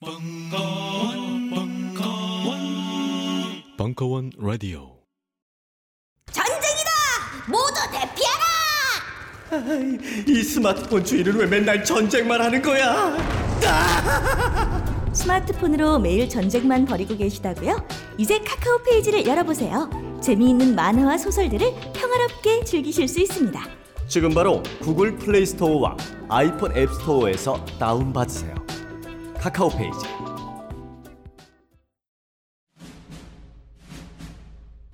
벙커원, 벙커원, 벙커원 라디오. 전쟁이다! 모두 대피하라! 이 스마트폰 주인은 왜 맨날 전쟁만 하는 거야? 스마트폰으로 매일 전쟁만 벌이고 계시다고요? 이제 카카오 페이지를 열어보세요. 재미있는 만화와 소설들을 평화롭게 즐기실 수 있습니다. 지금 바로 구글 플레이 스토어와 아이폰 앱 스토어에서 다운받으세요. 카카오 페이지.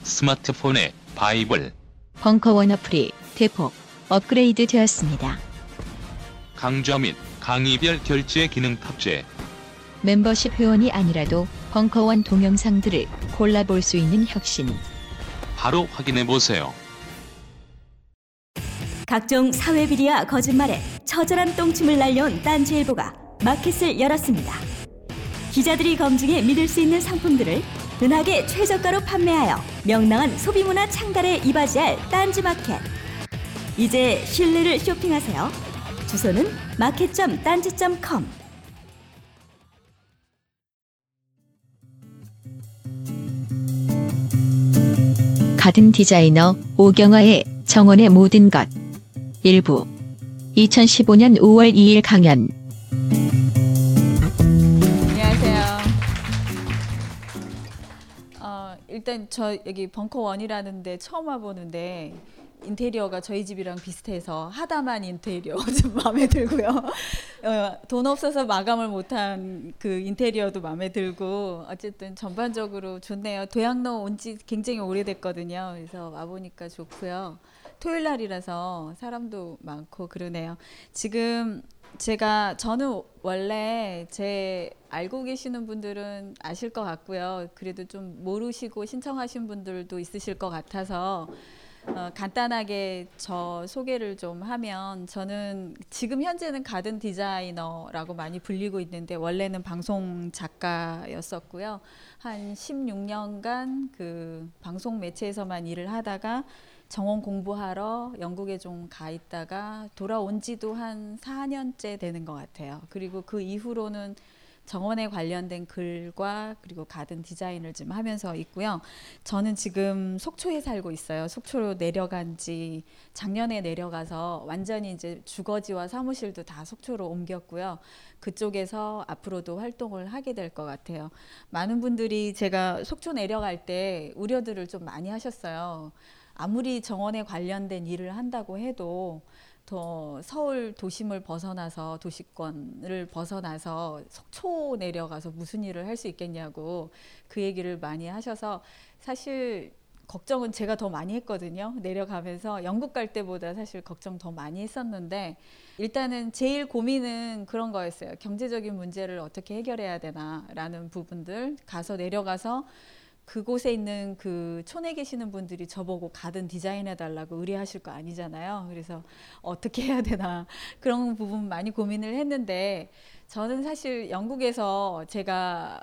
스마트폰의 바이블 벙커원 어플이 대폭 업그레이드 되었습니다. 강좌 및 강의별 결제 기능 탑재 멤버십 회원이 아니라도 벙커원 동영상들을 골라볼 수 있는 혁신. 바로 확인해 보세요. 각종 사회 비리와 거짓말에 처절한 똥침을 날려온 딴지일보가 마켓을 열었습니다. 기자들이 검증해 믿을 수 있는 상품들을 은하계 최저가로 판매하여 명랑한 소비문화 창달에 이바지할 딴지마켓. 이제 신뢰를 쇼핑하세요. 주소는 마켓.딴지.com. 가든 디자이너 오경화의 정원의 모든 것. 일부 2015년 5월 2일 강연. 일단 저 여기 벙커 원이라는데 처음 와보는데 인테리어가 저희 집이랑 비슷해서 하다만 인테리어 좀 마음에 들고요. 어, 돈 없어서 마감을 못한 그 인테리어도 마음에 들고 어쨌든 전반적으로 좋네요. 도양로 온 지 굉장히 오래됐거든요. 그래서 와보니까 좋고요. 토요일 날이라서 사람도 많고 그러네요. 지금 제가 저는 원래 제 알고 계시는 분들은 아실 것 같고요. 그래도 좀 모르시고 신청하신 분들도 있으실 것 같아서 어, 간단하게 저 소개를 좀 하면 저는 지금 현재는 가든 디자이너라고 많이 불리고 있는데 원래는 방송 작가였었고요. 한 16년간 그 방송 매체에서만 일을 하다가 정원 공부하러 영국에 좀 가 있다가 돌아온 지도 한 4년째 되는 것 같아요. 그리고 그 이후로는 정원에 관련된 글과 그리고 가든 디자인을 좀 하면서 있고요. 저는 지금 속초에 살고 있어요. 속초로 내려간 지 작년에 내려가서 완전히 이제 주거지와 사무실도 다 속초로 옮겼고요. 그쪽에서 앞으로도 활동을 하게 될 것 같아요. 많은 분들이 제가 속초 내려갈 때 우려들을 좀 많이 하셨어요. 아무리 정원에 관련된 일을 한다고 해도 더 서울 도심을 벗어나서 도시권을 벗어나서 속초 내려가서 무슨 일을 할 수 있겠냐고 그 얘기를 많이 하셔서 사실 걱정은 제가 더 많이 했거든요. 내려가면서 영국 갈 때보다 사실 걱정 더 많이 했었는데 일단은 제일 고민은 그런 거였어요. 경제적인 문제를 어떻게 해결해야 되나라는 부분들 가서 내려가서 그곳에 있는 그 촌에 계시는 분들이 저보고 가든 디자인해 달라고 의뢰하실 거 아니잖아요. 그래서 어떻게 해야 되나 그런 부분 많이 고민을 했는데 저는 사실 영국에서 제가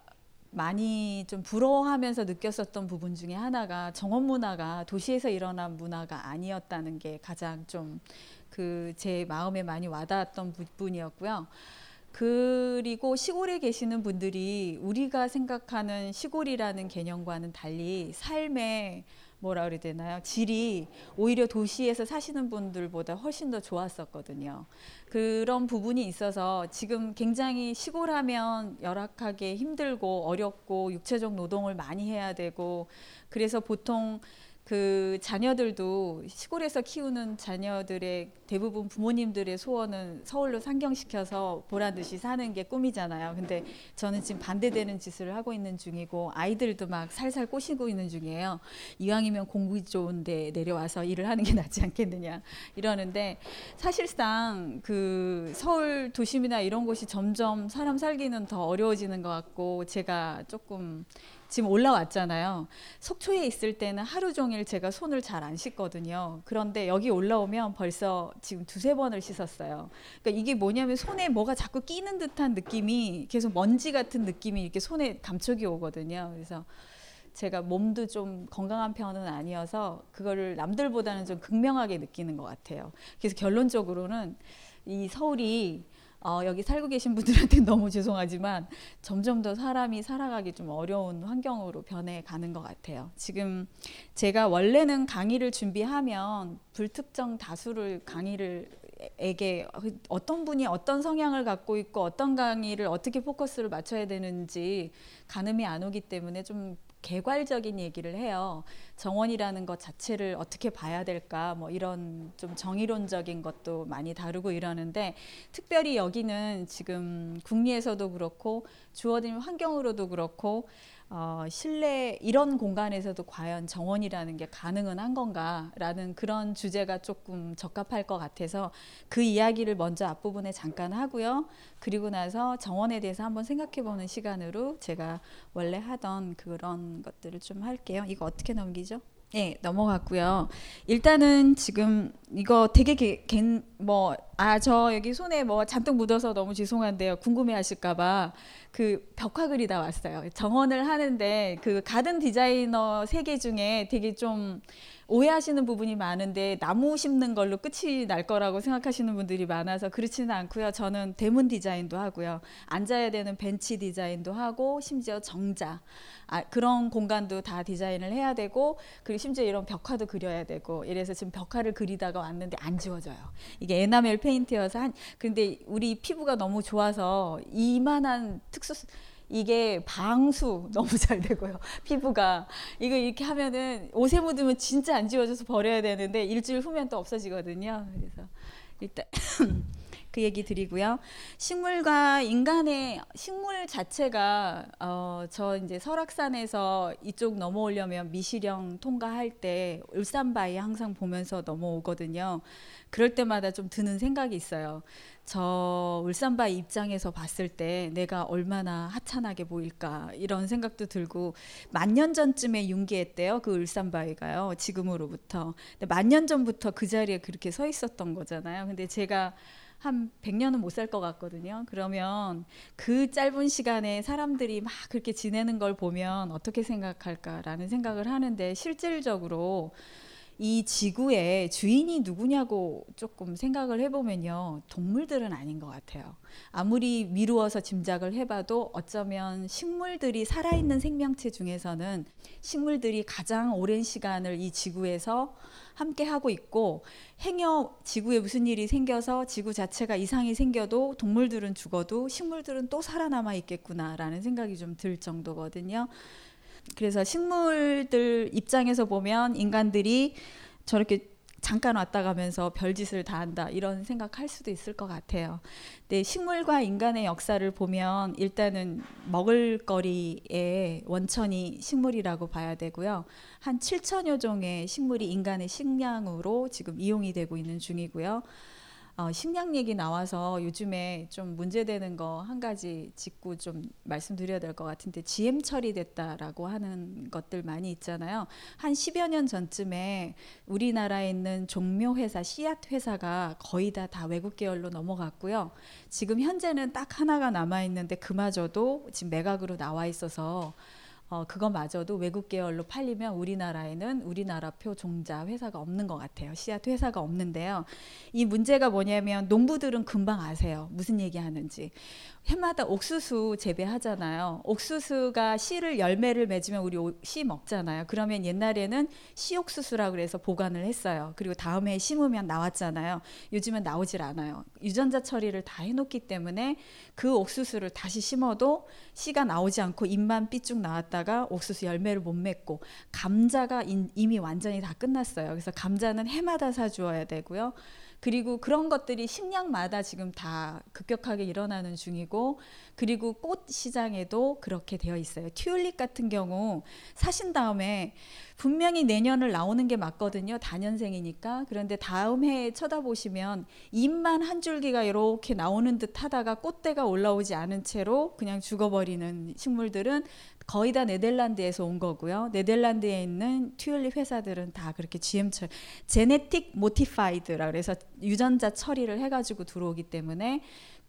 많이 좀 부러워하면서 느꼈었던 부분 중에 하나가 정원 문화가 도시에서 일어난 문화가 아니었다는 게 가장 좀 그 제 마음에 많이 와닿았던 부분이었고요. 그리고 시골에 계시는 분들이 우리가 생각하는 시골이라는 개념과는 달리 삶의 뭐라 그래야 되나요? 질이 오히려 도시에서 사시는 분들보다 훨씬 더 좋았었거든요. 그런 부분이 있어서 지금 굉장히 시골하면 열악하게 힘들고 어렵고 육체적 노동을 많이 해야 되고 그래서 보통 그 자녀들도 시골에서 키우는 자녀들의 대부분 부모님들의 소원은 서울로 상경시켜서 보란 듯이 사는 게 꿈이잖아요. 근데 저는 지금 반대되는 짓을 하고 있는 중이고 아이들도 막 살살 꼬시고 있는 중이에요. 이왕이면 공부 좋은데 내려와서 일을 하는 게 낫지 않겠느냐 이러는데 사실상 그 서울 도심이나 이런 곳이 점점 사람 살기는 더 어려워지는 것 같고 제가 조금 지금 올라왔잖아요. 속초에 있을 때는 하루 종일 제가 손을 잘 안 씻거든요. 그런데 여기 올라오면 벌써 지금 두세 번을 씻었어요. 그러니까 이게 뭐냐면 손에 뭐가 자꾸 끼는 듯한 느낌이 계속 먼지 같은 느낌이 이렇게 손에 감촉이 오거든요. 그래서 제가 몸도 좀 건강한 편은 아니어서 그거를 남들보다는 좀 극명하게 느끼는 것 같아요. 그래서 결론적으로는 이 서울이 어, 여기 살고 계신 분들한테 너무 죄송하지만 점점 더 사람이 살아가기 좀 어려운 환경으로 변해가는 것 같아요. 지금 제가 원래는 강의를 준비하면 불특정 다수를 강의를 에게 어떤 분이 어떤 성향을 갖고 있고 어떤 강의를 어떻게 포커스를 맞춰야 되는지 가늠이 안 오기 때문에 좀 개괄적인 얘기를 해요. 정원이라는 것 자체를 어떻게 봐야 될까, 뭐 이런 좀 정의론적인 것도 많이 다루고 이러는데, 특별히 여기는 지금 국리에서도 그렇고, 주어진 환경으로도 그렇고, 어, 실내 이런 공간에서도 과연 정원이라는 게 가능은 한 건가라는 그런 주제가 조금 적합할 것 같아서 그 이야기를 먼저 앞부분에 잠깐 하고요. 그리고 나서 정원에 대해서 한번 생각해 보는 시간으로 제가 원래 하던 그런 것들을 좀 할게요. 이거 어떻게 넘기죠? 네, 넘어갔고요. 일단은 지금 이거 되게 뭐아 저 여기 손에 뭐 잔뜩 묻어서 너무 죄송한데요. 궁금해 하실까 봐 그 벽화 그리다 왔어요. 정원을 하는데 그 가든 디자이너 세계 중에 되게 좀 오해하시는 부분이 많은데 나무 심는 걸로 끝이 날 거라고 생각하시는 분들이 많아서 그렇지는 않고요. 저는 대문 디자인도 하고요. 앉아야 되는 벤치 디자인도 하고 심지어 정자 아, 그런 공간도 다 디자인을 해야 되고 그리고 심지어 이런 벽화도 그려야 되고 이래서 지금 벽화를 그리다가 왔는데 안 지워져요. 이게 에나멜 페인트여서 한 근데 우리 피부가 너무 좋아서 이만한 특수 이게 방수 너무 잘 되고요. 피부가 이거 이렇게 하면은 옷에 묻으면 진짜 안 지워져서 버려야 되는데 일주일 후면 또 없어지거든요. 그래서 일단 그 얘기 드리고요. 식물과 인간의 식물 자체가 어, 저 이제 설악산에서 이쪽 넘어오려면 미시령 통과할 때 울산바위 항상 보면서 넘어오거든요. 그럴 때마다 좀 드는 생각이 있어요. 저 울산바위 입장에서 봤을 때 내가 얼마나 하찮하게 보일까 이런 생각도 들고 만년 전쯤에 융기했대요 그 울산바위가요 지금으로부터 만년 전부터 그 자리에 그렇게 서 있었던 거잖아요 근데 제가 한 100년은 못 살 것 같거든요. 그러면 그 짧은 시간에 사람들이 막 그렇게 지내는 걸 보면 어떻게 생각할까라는 생각을 하는데 실질적으로 이 지구의 주인이 누구냐고 조금 생각을 해보면요. 동물들은 아닌 것 같아요. 아무리 미루어서 짐작을 해봐도 어쩌면 식물들이 살아있는 생명체 중에서는 식물들이 가장 오랜 시간을 이 지구에서 함께 하고 있고 행여 지구에 무슨 일이 생겨서 지구 자체가 이상이 생겨도 동물들은 죽어도 식물들은 또 살아남아 있겠구나라는 생각이 좀 들 정도거든요. 그래서 식물들 입장에서 보면 인간들이 저렇게 잠깐 왔다 가면서 별짓을 다 한다 이런 생각할 수도 있을 것 같아요. 근데 식물과 인간의 역사를 보면 일단은 먹을거리의 원천이 식물이라고 봐야 되고요. 한 7천여 종의 식물이 인간의 식량으로 지금 이용이 되고 있는 중이고요. 어, 식량 얘기 나와서 요즘에 좀 문제되는 거 한 가지 짚고 좀 말씀드려야 될 것 같은데 GM 처리됐다라고 하는 것들 많이 있잖아요. 한 10여 년 전쯤에 우리나라에 있는 종묘 회사 씨앗 회사가 거의 다 다 외국 계열로 넘어갔고요. 지금 현재는 딱 하나가 남아 있는데 그마저도 지금 매각으로 나와 있어서 어, 그거마저도 외국 계열로 팔리면 우리나라에는 우리나라표 종자 회사가 없는 것 같아요. 씨앗 회사가 없는데요. 이 문제가 뭐냐면 농부들은 금방 아세요. 무슨 얘기 하는지. 해마다 옥수수 재배하잖아요. 옥수수가 씨를 열매를 맺으면 우리 씨 먹잖아요. 그러면 옛날에는 씨옥수수라 그래서 보관을 했어요. 그리고 다음에 심으면 나왔잖아요. 요즘은 나오질 않아요. 유전자 처리를 다 해놓기 때문에 그 옥수수를 다시 심어도 씨가 나오지 않고 잎만 삐쭉 나왔다가 옥수수 열매를 못 맺고 감자가 이미 완전히 다 끝났어요. 그래서 감자는 해마다 사주어야 되고요. 그리고 그런 것들이 식량마다 지금 다 급격하게 일어나는 중이고 그리고 꽃 시장에도 그렇게 되어 있어요. 튤립 같은 경우 사신 다음에 분명히 내년을 나오는 게 맞거든요. 다년생이니까. 그런데 다음 해에 쳐다보시면 잎만 한 줄기가 이렇게 나오는 듯 하다가 꽃대가 올라오지 않은 채로 그냥 죽어버리는 식물들은 거의 다 네덜란드에서 온 거고요. 네덜란드에 있는 튤립 회사들은 다 그렇게 GM처 제네틱 모티파이드라 그래서 유전자 처리를 해가지고 들어오기 때문에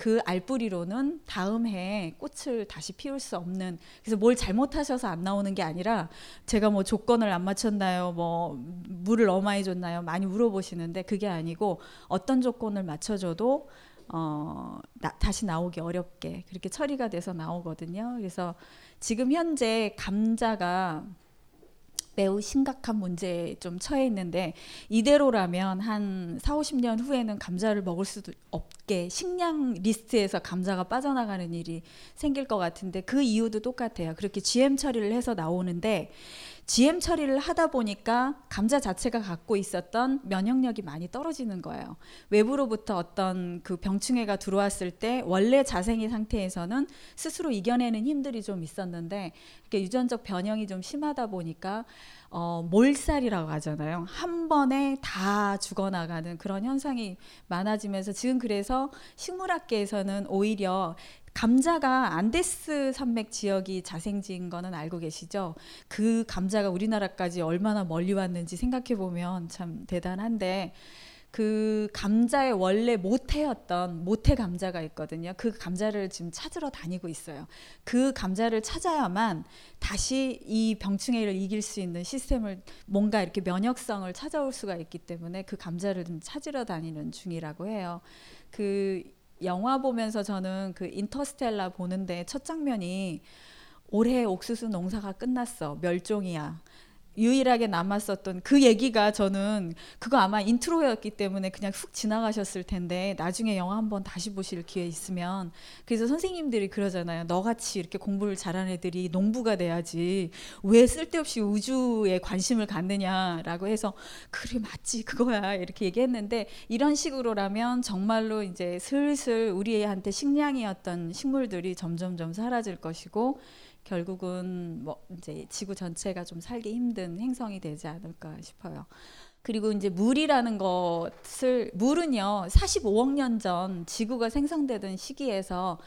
그 알뿌리로는 다음 해에 꽃을 다시 피울 수 없는 그래서 뭘 잘못하셔서 안 나오는 게 아니라 제가 뭐 조건을 안 맞췄나요 뭐 물을 많이 줬나요 많이 물어보시는데 그게 아니고 어떤 조건을 맞춰줘도 어, 나, 다시 나오기 어렵게 그렇게 처리가 돼서 나오거든요. 그래서 지금 현재 감자가 매우 심각한 문제에 좀 처해 있는데 이대로라면 한 4, 50년 후에는 감자를 먹을 수도 없게 식량 리스트에서 감자가 빠져나가는 일이 생길 것 같은데 그 이유도 똑같아요. 그렇게 GM 처리를 해서 나오는데 GM 처리를 하다 보니까 감자 자체가 갖고 있었던 면역력이 많이 떨어지는 거예요. 외부로부터 어떤 그 병충해가 들어왔을 때 원래 자생의 상태에서는 스스로 이겨내는 힘들이 좀 있었는데 이렇게 유전적 변형이 좀 심하다 보니까 어, 몰살이라고 하잖아요. 한 번에 다 죽어나가는 그런 현상이 많아지면서 지금 그래서 식물학계에서는 오히려 감자가 안데스 산맥 지역이 자생지인 거는 알고 계시죠? 그 감자가 우리나라까지 얼마나 멀리 왔는지 생각해 보면 참 대단한데 그 감자의 원래 모태였던 모태 감자가 있거든요. 그 감자를 지금 찾으러 다니고 있어요. 그 감자를 찾아야만 다시 이 병충해를 이길 수 있는 시스템을 뭔가 이렇게 면역성을 찾아올 수가 있기 때문에 그 감자를 좀 찾으러 다니는 중이라고 해요. 그 영화 보면서 저는 그 인터스텔라 보는데 첫 장면이 올해 옥수수 농사가 끝났어. 멸종이야 유일하게 남았었던 그 얘기가 저는 그거 아마 인트로였기 때문에 그냥 훅 지나가셨을 텐데 나중에 영화 한번 다시 보실 기회 있으면 그래서 선생님들이 그러잖아요. 너같이 이렇게 공부를 잘하는 애들이 농부가 돼야지 왜 쓸데없이 우주에 관심을 갖느냐라고 해서 그래 맞지 그거야 이렇게 얘기했는데 이런 식으로라면 정말로 이제 슬슬 우리한테 식량이었던 식물들이 점점점 사라질 것이고 결국은 뭐 이제 지구 전체가 좀 살기 힘든 행성이 되지 않을까 싶어요. 그리고 이제 물이라는 것을 물은요 45억 년 전 지구가 생성되던 시기에서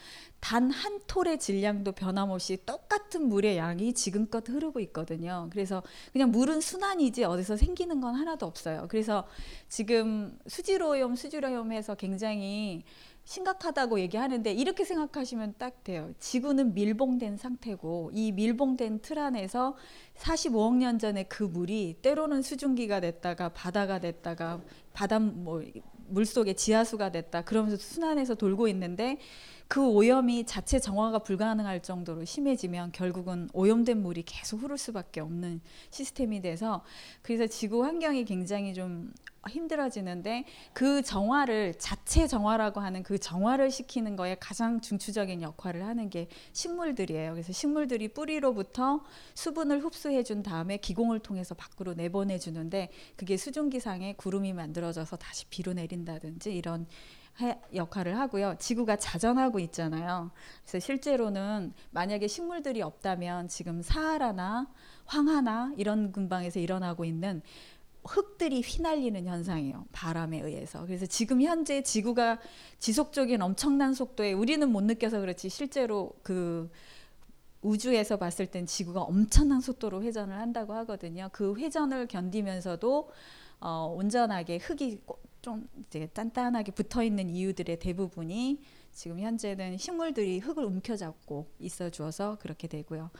단 한 톨의 질량도 변함없이 똑같은 물의 양이 지금껏 흐르고 있거든요. 그래서 그냥 물은 순환이지 어디서 생기는 건 하나도 없어요. 그래서 지금 수질오염, 수질오염해서 굉장히 심각하다고 얘기하는데 이렇게 생각하시면 딱 돼요. 지구는 밀봉된 상태고 이 밀봉된 틀 안에서 45억 년 전에 그 물이 때로는 수증기가 됐다가 바다가 됐다가 바다 뭐 물속에 지하수가 됐다 그러면서 순환해서 돌고 있는데 그 오염이 자체 정화가 불가능할 정도로 심해지면 결국은 오염된 물이 계속 흐를 수밖에 없는 시스템이 돼서 그래서 지구 환경이 굉장히 좀 힘들어지는데 그 정화를 자체 정화라고 하는 그 정화를 시키는 거에 가장 중추적인 역할을 하는 게 식물들이에요. 그래서 식물들이 뿌리로부터 수분을 흡수해 준 다음에 기공을 통해서 밖으로 내보내 주는데 그게 수증기상에 구름이 만들어져서 다시 비로 내린다든지 이런 역할을 하고요. 지구가 자전하고 있잖아요. 그래서 실제로는 만약에 식물들이 없다면 지금 사하라나 황하나 이런 근방에서 일어나고 있는 흙들이 휘날리는 현상이에요. 바람에 의해서. 그래서 지금 현재 지구가 지속적인 엄청난 속도에 우리는 못 느껴서 그렇지 실제로 그 우주에서 봤을 땐 지구가 엄청난 속도로 회전을 한다고 하거든요. 그 회전을 견디면서도 어, 온전하게 흙이 좀 이제 단단하게 붙어 있는 이유들의 대부분이 지금 현재는 식물들이 흙을 움켜잡고 있어 주어서 그렇게 되고요.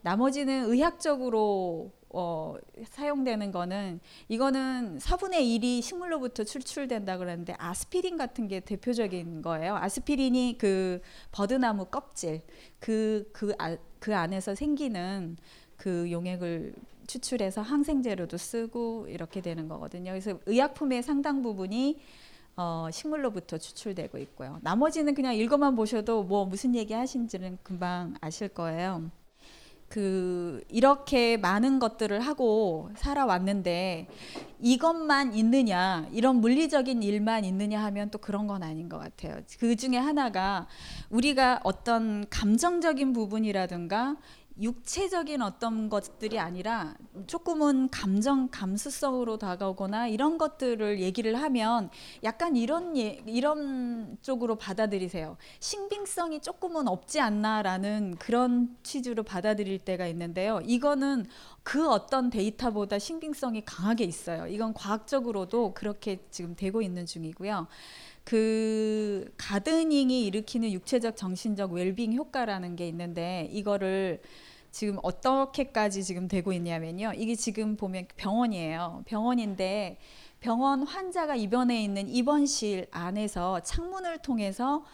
나머지는 의학적으로 어, 사용되는 거는 이거는 4분의 1이 식물로부터 추출된다 그러는데 아스피린 같은 게 대표적인 거예요. 아스피린이 그 버드나무 껍질 그그 아, 그 안에서 생기는 그 용액을 추출해서 항생제로도 쓰고 이렇게 되는 거거든요. 그래서 의약품의 상당 부분이 어, 식물로부터 추출되고 있고요. 나머지는 그냥 읽어만 보셔도 뭐 무슨 얘기 하신지는 금방 아실 거예요. 그 이렇게 많은 것들을 하고 살아왔는데 이것만 있느냐 이런 물리적인 일만 있느냐 하면 또 그런 건 아닌 것 같아요. 그 중에 하나가 우리가 어떤 감정적인 부분이라든가 육체적인 어떤 것들이 아니라 조금은 감정 감수성으로 다가오거나 이런 것들을 얘기를 하면 약간 이런 예, 이런 쪽으로 받아들이세요. 신빙성이 조금은 없지 않나라는 그런 취지로 받아들일 때가 있는데요. 이거는 그 어떤 데이터보다 신빙성이 강하게 있어요. 이건 과학적으로도 그렇게 지금 되고 있는 중이고요. 그 가드닝이 일으키는 육체적 정신적 웰빙 효과라는 게 있는데 이거를 지금 어떻게까지 지금 되고 있냐면요. 이게 지금 보면 병원이에요. 병원인데 병원 환자가 입원해 있는 입원실 안에서 창문을 통해서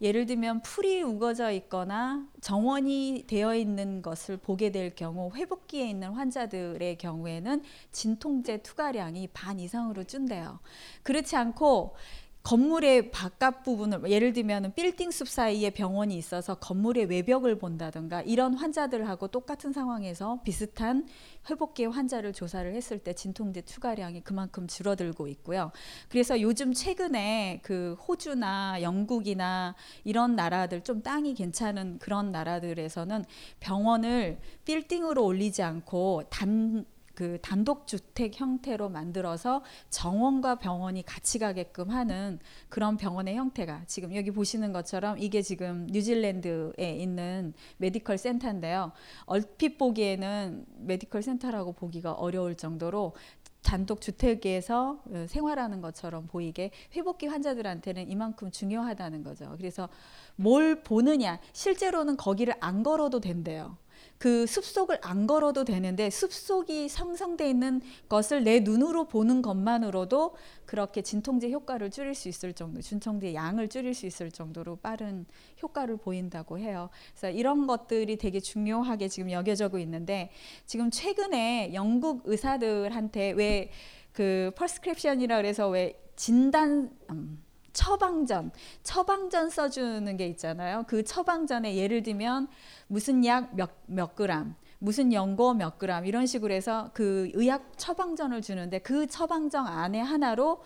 예를 들면 풀이 우거져 있거나 정원이 되어 있는 것을 보게 될 경우 회복기에 있는 환자들의 경우에는 진통제 투과량이 반 이상으로 준대요. 그렇지 않고 건물의 바깥 부분을 예를 들면 빌딩 숲 사이에 병원이 있어서 건물의 외벽을 본다든가 이런 환자들하고 똑같은 상황에서 비슷한 회복기 환자를 조사를 했을 때 진통제 추가량이 그만큼 줄어들고 있고요. 그래서 요즘 최근에 그 호주나 영국이나 이런 나라들 좀 땅이 괜찮은 그런 나라들에서는 병원을 빌딩으로 올리지 않고 단 그 단독 주택 형태로 만들어서 정원과 병원이 같이 가게끔 하는 그런 병원의 형태가 지금 여기 보시는 것처럼 이게 지금 뉴질랜드에 있는 메디컬 센터인데요. 얼핏 보기에는 메디컬 센터라고 보기가 어려울 정도로 단독 주택에서 어, 생활하는 것처럼 보이게 회복기 환자들한테는 이만큼 중요하다는 거죠. 그래서 뭘 보느냐, 실제로는 거기를 안 걸어도 된대요. 그 숲속을 안 걸어도 되는데 숲속이 형성돼 있는 것을 내 눈으로 보는 것만으로도 그렇게 진통제 효과를 줄일 수 있을 정도, 진통제 양을 줄일 수 있을 정도로 빠른 효과를 보인다고 해요. 그래서 이런 것들이 되게 중요하게 지금 여겨지고 있는데 지금 최근에 영국 의사들한테 왜 그 prescription이라 그래서 왜 진단 음, 처방전, 처방전 써주는 게 있잖아요. 그 처방전에 예를 들면 무슨 약 몇 몇 그램, 무슨 연고 몇 그램 이런 식으로 해서 그 의학 처방전을 주는데 그 처방전 안에 하나로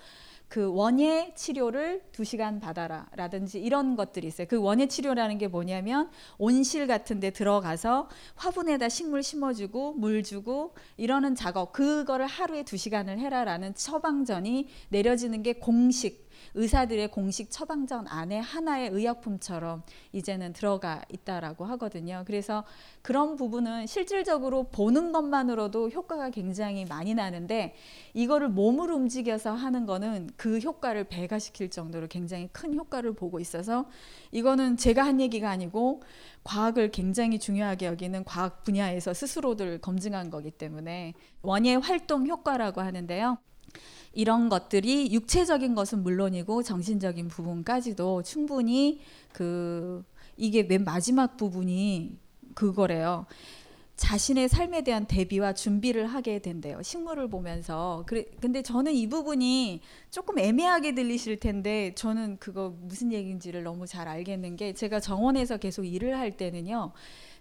그 원예 치료를 두시간 받아라 라든지 이런 것들이 있어요. 그 원예 치료라는 게 뭐냐면 온실 같은 데 들어가서 화분에다 식물 심어주고 물 주고 이러는 작업 그거를 하루에 두시간을 해라라는 처방전이 내려지는 게 공식 의사들의 공식 처방전 안에 하나의 의약품처럼 이제는 들어가 있다라고 하거든요. 그래서 그런 부분은 실질적으로 보는 것만으로도 효과가 굉장히 많이 나는데 이거를 몸을 움직여서 하는 거는 그 효과를 배가시킬 정도로 굉장히 큰 효과를 보고 있어서 이거는 제가 한 얘기가 아니고 과학을 굉장히 중요하게 여기는 과학 분야에서 스스로들 검증한 거기 때문에 원예 활동 효과라고 하는데요. 이런 것들이 육체적인 것은 물론이고 정신적인 부분까지도 충분히 그 이게 맨 마지막 부분이 그거래요. 자신의 삶에 대한 대비와 준비를 하게 된대요. 식물을 보면서. 그래, 근데 저는 이 부분이 조금 애매하게 들리실 텐데 저는 그거 무슨 얘기인지를 너무 잘 알겠는 게 제가 정원에서 계속 일을 할 때는요.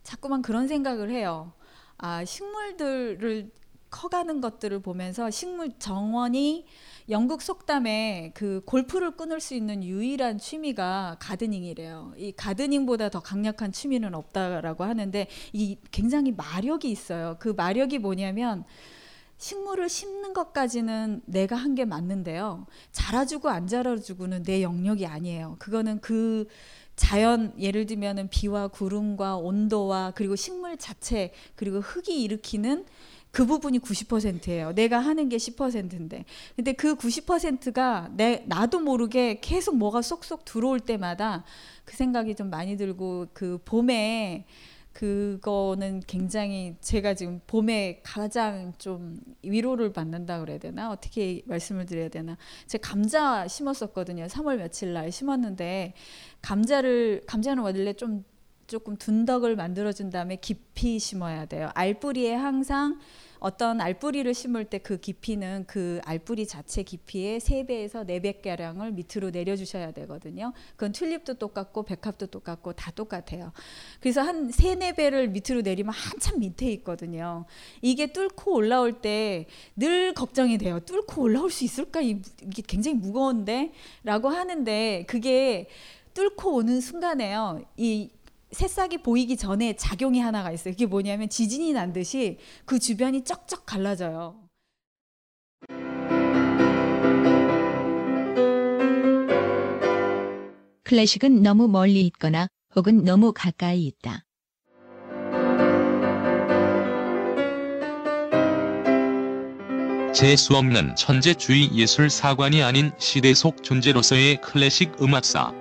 자꾸만 그런 생각을 해요. 아, 식물들을 커가는 것들을 보면서 식물 정원이 영국 속담에 그 골프를 끊을 수 있는 유일한 취미가 가드닝이래요. 이 가드닝보다 더 강력한 취미는 없다라고 하는데 이 굉장히 마력이 있어요. 그 마력이 뭐냐면 식물을 심는 것까지는 내가 한 게 맞는데요. 자라주고 안 자라주고는 내 영역이 아니에요. 그거는 그 자연 예를 들면은 비와 구름과 온도와 그리고 식물 자체 그리고 흙이 일으키는 그 부분이 90%예요. 내가 하는 게 10%인데. 근데 그 90%가 내 나도 모르게 계속 뭐가 쏙쏙 들어올 때마다 그 생각이 좀 많이 들고 그 봄에 그거는 굉장히 제가 지금 봄에 가장 좀 위로를 받는다 그래야 되나 어떻게 말씀을 드려야 되나 제가 감자 심었었거든요 3월 며칠 날 심었는데 감자를 감자는 원래 좀 조금 둔덕을 만들어준 다음에 깊이 심어야 돼요. 알뿌리에 항상 어떤 알뿌리를 심을 때 그 깊이는 그 알뿌리 자체 깊이의 세배에서네배 가량을 밑으로 내려주셔야 되거든요. 그건 튤립도 똑같고 백합도 똑같고 다 똑같아요. 그래서 한 세네 배를 밑으로 내리면 한참 밑에 있거든요. 이게 뚫고 올라올 때 늘 걱정이 돼요. 뚫고 올라올 수 있을까? 이게 굉장히 무거운데? 라고 하는데 그게 뚫고 오는 순간에요. 이 새싹이 보이기 전에 작용이 하나가 있어요. 그게 뭐냐면 지진이 난 듯이 그 주변이 쩍쩍 갈라져요. 클래식은 너무 멀리 있거나 혹은 너무 가까이 있다. 재수 없는 천재주의 예술사관이 아닌 시대 속 존재로서의 클래식 음악사.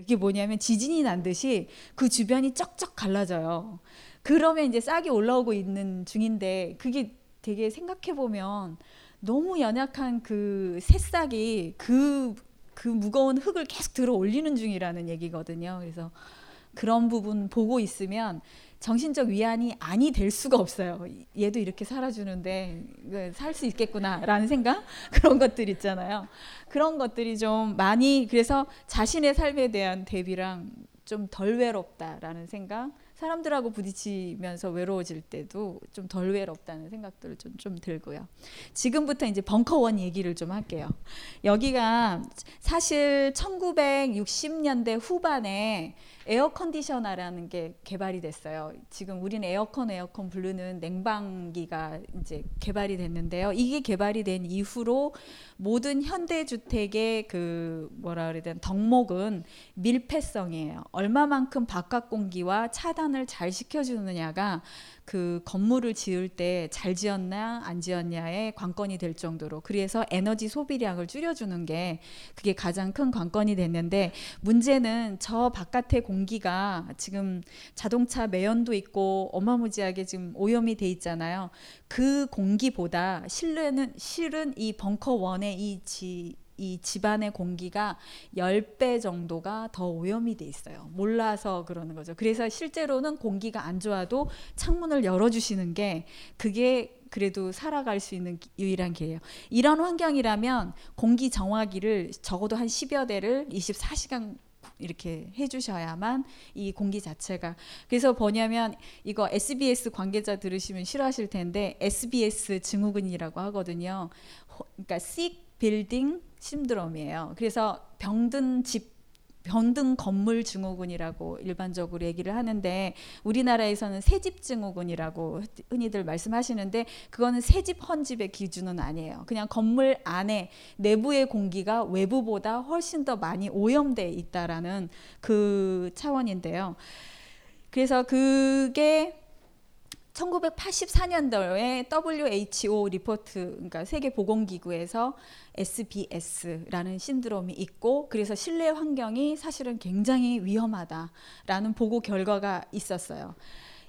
이게 뭐냐면 지진이 난 듯이 그 주변이 쩍쩍 갈라져요. 그러면 이제 싹이 올라오고 있는 중인데 그게 되게 생각해 보면 너무 연약한 그 새싹이 그, 그 무거운 흙을 계속 들어 올리는 중이라는 얘기거든요. 그래서 그런 부분 보고 있으면 정신적 위안이 아니 될 수가 없어요. 얘도 이렇게 살아주는데 살 수 있겠구나라는 생각 그런 것들 있잖아요. 그런 것들이 좀 많이 그래서 자신의 삶에 대한 대비랑 좀 덜 외롭다라는 생각. 사람들하고 부딪히면서 외로워질 때도 좀 덜 외롭다는 생각들을 좀, 좀 들고요. 지금부터 이제 벙커원 얘기를 좀 할게요. 여기가 사실 1960년대 후반에 에어 컨디셔너라는 게 개발이 됐어요. 지금 우리는 에어컨 에어컨 부르는 냉방기가 이제 개발이 됐는데요. 이게 개발이 된 이후로 모든 현대 주택의 그 뭐라 그래야 되나 덕목은 밀폐성이에요. 얼마만큼 바깥 공기와 차단을 잘 시켜 주느냐가 그 건물을 지을 때 잘 지었나 안 지었냐의 관건이 될 정도로 그래서 에너지 소비량을 줄여주는 게 그게 가장 큰 관건이 됐는데 문제는 저 바깥의 공기가 지금 자동차 매연도 있고 어마무지하게 지금 오염이 돼 있잖아요. 그 공기보다 실내는 실은 이 벙커 원의 이 지, 이 집안의 공기가 10배 정도가 더 오염이 돼 있어요. 몰라서 그러는 거죠. 그래서 실제로는 공기가 안 좋아도 창문을 열어주시는 게 그게 그래도 살아갈 수 있는 유일한 길이에요. 이런 환경이라면 공기 정화기를 적어도 한 10여 대를 24시간 이렇게 해주셔야만 이 공기 자체가 그래서 뭐냐면 이거 SBS 관계자 들으시면 싫어하실 텐데 SBS 증후군이라고 하거든요. 그러니까 sick building 신드롬이에요. 그래서 병든 집 병든 건물 증후군이라고 일반적으로 얘기를 하는데 우리나라에서는 새집 증후군이라고 흔히들 말씀하시는데 그거는 새집 헌집의 기준은 아니에요. 그냥 건물 안에 내부의 공기가 외부보다 훨씬 더 많이 오염돼 있다라는 그 차원인데요. 그래서 그게 1984년도에 WHO 리포트, 그러니까 세계보건기구에서 SBS라는 신드롬이 있고, 그래서 실내 환경이 사실은 굉장히 위험하다라는 보고 결과가 있었어요.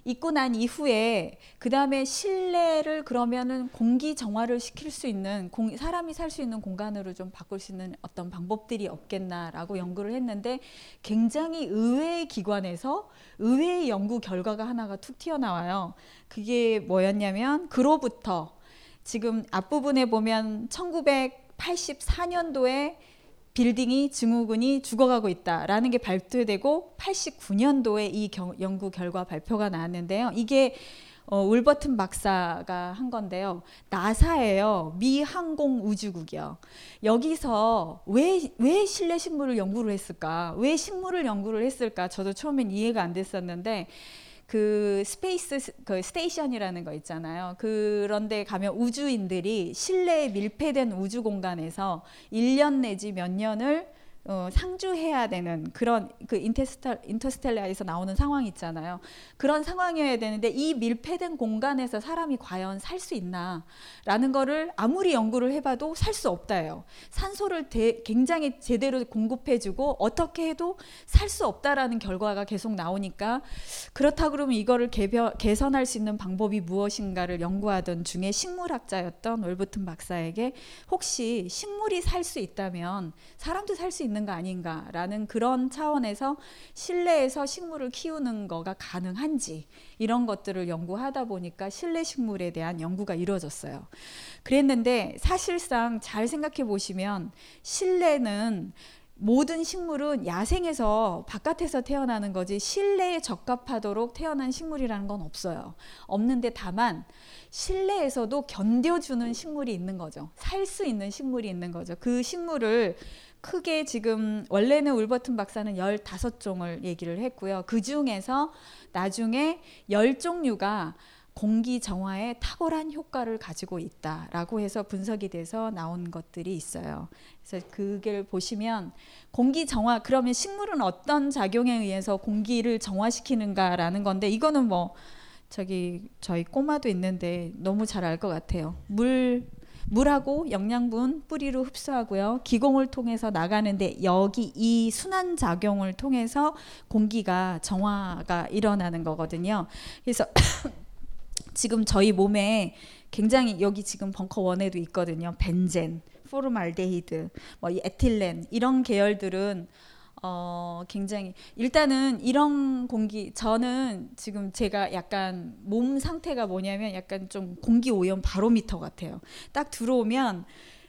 있고 난 이후에 그 다음에 실내를 그러면은 공기 정화를 시킬 수 있는 공, 사람이 살 수 있는 공간으로 좀 바꿀 수 있는 어떤 방법들이 없겠나라고 연구를 했는데 굉장히 의외의 기관에서 의외의 연구 결과가 하나가 툭 튀어나와요. 그게 뭐였냐면 그로부터 지금 앞부분에 보면 1984년도에 빌딩이 증후군이 죽어가고 있다라는 게 발표되고 89년도에 이 경, 연구 결과 발표가 나왔는데요. 이게 어, 울버튼 박사가 한 건데요. 나사예요. 미 항공 우주국이요. 여기서 왜, 왜 실내 식물을 연구를 했을까? 왜 식물을 연구를 했을까? 저도 처음엔 이해가 안 됐었는데, 그 space 그 station이라는 거 있잖아요. 그런데 가면 우주인들이 실내에 밀폐된 우주 공간에서 1년 내지 몇 년을 어, 상주해야 되는 그런 그 인터스텔, 인터스텔라에서 나오는 상황 있잖아요. 그런 상황이어야 되는데 이 밀폐된 공간에서 사람이 과연 살 수 있나라는 거를 아무리 연구를 해봐도 살 수 없다예요. 산소를 대, 굉장히 제대로 공급해주고 어떻게 해도 살 수 없다라는 결과가 계속 나오니까 그렇다 그러면 이거를 개별, 개선할 수 있는 방법이 무엇인가를 연구하던 중에 식물학자였던 월버튼 박사에게 혹시 식물이 살 수 있다면 사람도 살 수 있는 있는 거 아닌가라는 그런 차원에서 실내에서 식물을 키우는 거가 가능한지 이런 것들을 연구하다 보니까 실내 식물에 대한 연구가 이루어졌어요. 그랬는데 사실상 잘 생각해 보시면 실내는 모든 식물은 야생에서 바깥에서 태어나는 거지 실내에 적합하도록 태어난 식물이라는 건 없어요. 없는데 다만 실내에서도 견뎌주는 식물이 있는 거죠. 살 수 있는 식물이 있는 거죠. 그 식물을 크게 지금 원래는 울버튼 박사는 15종을 얘기를 했고요. 그 중에서 나중에 10종류가 공기 정화에 탁월한 효과를 가지고 있다라고 해서 분석이 돼서 나온 것들이 있어요. 그래서 그걸 보시면 공기 정화 그러면 식물은 어떤 작용에 의해서 공기를 정화시키는가라는 건데 이거는 뭐 저기 저희 꼬마도 있는데 너무 잘 알 것 같아요. 물 물하고 영양분 뿌리로 흡수하고요. 기공을 통해서 나가는데 여기 이 순환 작용을 통해서 공기가 정화가 일어나는 거거든요. 그래서 지금 저희 몸에 굉장히 여기 지금 벙커 원에도 있거든요. 벤젠, 포르말데히드, 뭐 에틸렌 이런 계열들은 어, 굉장히 일단은 이런 공기 저는 지금 제가 약간 몸 상태가 뭐냐면 약간 좀 공기 오염 바로미터 같아요. 딱 들어오면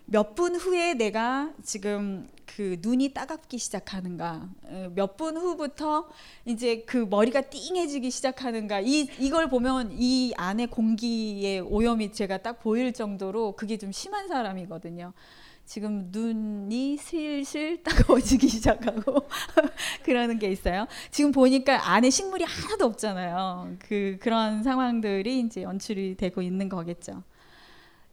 몇 분 후에 내가 지금 그 눈이 따갑기 시작하는가 어, 몇분 후부터 이제 그 머리가 띵해지기 시작하는가 이 이걸 보면 이 안에 공기의 오염이 제가 딱 보일 정도로 그게 좀 심한 사람이거든요. 지금 눈이 슬슬 따가워지기 시작하고 그러는 게 있어요. 지금 보니까 안에 식물이 하나도 없잖아요. 그 그런 상황들이 이제 연출이 되고 있는 거겠죠.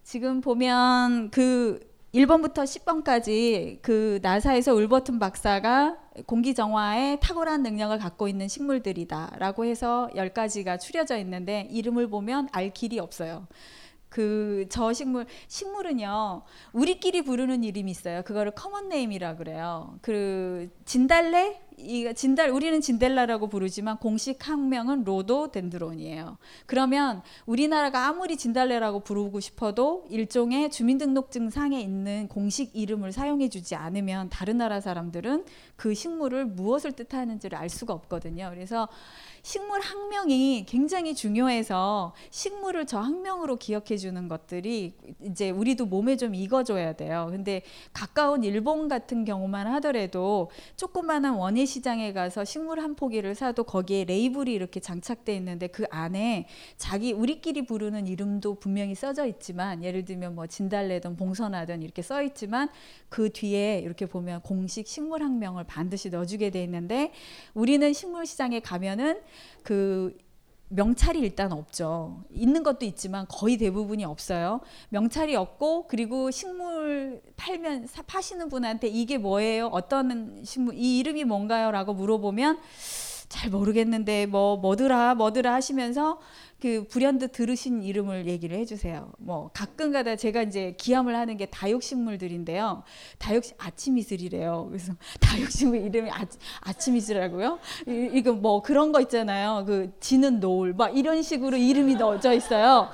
지금 보면 그 1번부터 10번까지 그 나사에서 울버튼 박사가 공기 정화에 탁월한 능력을 갖고 있는 식물들이다라고 해서 10가지가 추려져 있는데 이름을 보면 알 길이 없어요. 그 저 식물 식물은요 우리끼리 부르는 이름이 있어요. 그거를 common name이라 그래요. 그 진달래 이 진달 우리는 진달래라고 부르지만 공식 학명은 rhododendron이에요. 그러면 우리나라가 아무리 진달래라고 부르고 싶어도 일종의 주민등록증 상에 있는 공식 이름을 사용해 주지 않으면 다른 나라 사람들은 그 식물을 무엇을 뜻하는지를 알 수가 없거든요. 그래서 식물 학명이 굉장히 중요해서 식물을 저 학명으로 기억해 주는 것들이 이제 우리도 몸에 좀 익어줘야 돼요. 근데 가까운 일본 같은 경우만 하더라도 조그마한 원예 시장에 가서 식물 한 포기를 사도 거기에 레이블이 이렇게 장착돼 있는데 그 안에 자기 우리끼리 부르는 이름도 분명히 써져 있지만 예를 들면 뭐 진달래든 봉선화든 이렇게 써 있지만 그 뒤에 이렇게 보면 공식 식물 학명을 반드시 넣어주게 돼 있는데 우리는 식물 시장에 가면은 그 명찰이 일단 없죠. 있는 것도 있지만 거의 대부분이 없어요. 명찰이 없고 그리고 식물 팔면 파시는 분한테 이게 뭐예요? 어떤 식물 이 이름이 뭔가요?라고 물어보면 잘 모르겠는데 뭐 뭐더라 뭐더라 하시면서 그 불현듯 들으신 이름을 얘기를 해주세요. 뭐 가끔가다 제가 이제 기함을 하는 게 다육식물들인데요. 다육식 아침 이슬이래요. 그래서 다육식물 이름이 아, 아침 이슬이라고요? 이거 뭐 그런 거 있잖아요. 그 지는 노을 막 이런 식으로 이름이 넣어져 있어요.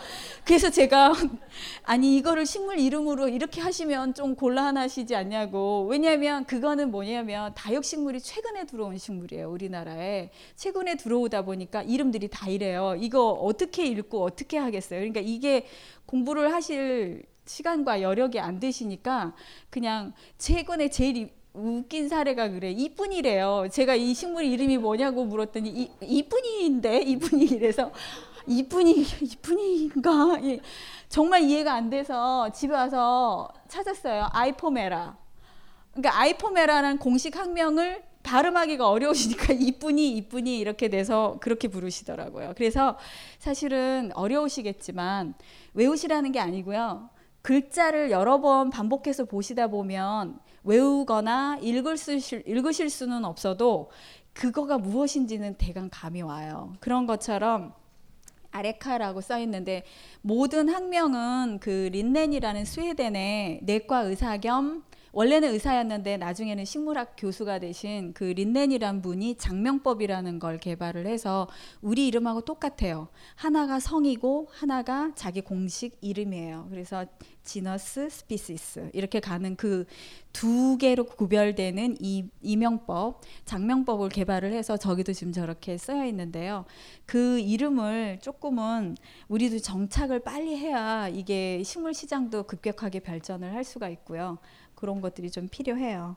그래서 제가 아니 이거를 식물 이름으로 이렇게 하시면 좀 곤란하시지 않냐고. 왜냐하면 그거는 뭐냐면 다육식물이 최근에 들어온 식물이에요. 우리나라에 최근에 들어오다 보니까 이름들이 다 이래요. 이거 어떻게 읽고 어떻게 하겠어요. 그러니까 이게 공부를 하실 시간과 여력이 안 되시니까 그냥 최근에 제일 웃긴 사례가 그래. 이쁜이래요. 제가 이 식물 이름이 뭐냐고 물었더니 이, 이쁜이인데 이쁜이 이래서 이쁜이 이쁜이인가 정말 이해가 안 돼서 집에 와서 찾았어요. 아이포메라. 그러니까 아이포메라는 공식 학명을 발음하기가 어려우시니까 이쁜이 이쁜이 이렇게 돼서 그렇게 부르시더라고요. 그래서 사실은 어려우시겠지만 외우시라는 게 아니고요. 글자를 여러 번 반복해서 보시다 보면 외우거나 읽으실, 읽으실 수는 없어도 그거가 무엇인지는 대강 감이 와요. 그런 것처럼 아레카라고 써 있는데 모든 학명은 그 린넨이라는 스웨덴의 내과 의사 겸 원래는 의사였는데 나중에는 식물학 교수가 되신 그 린넨이란 분이 작명법이라는 걸 개발을 해서 우리 이름하고 똑같아요. 하나가 성이고 하나가 자기 공식 이름이에요. 그래서 genus species 이렇게 가는 그 두 개로 구별되는 이 이명법, 작명법을 개발을 해서 저기도 지금 저렇게 쓰여 있는데요. 그 이름을 조금은 우리도 정착을 빨리 해야 이게 식물 시장도 급격하게 발전을 할 수가 있고요. 그런 것들이 좀 필요해요.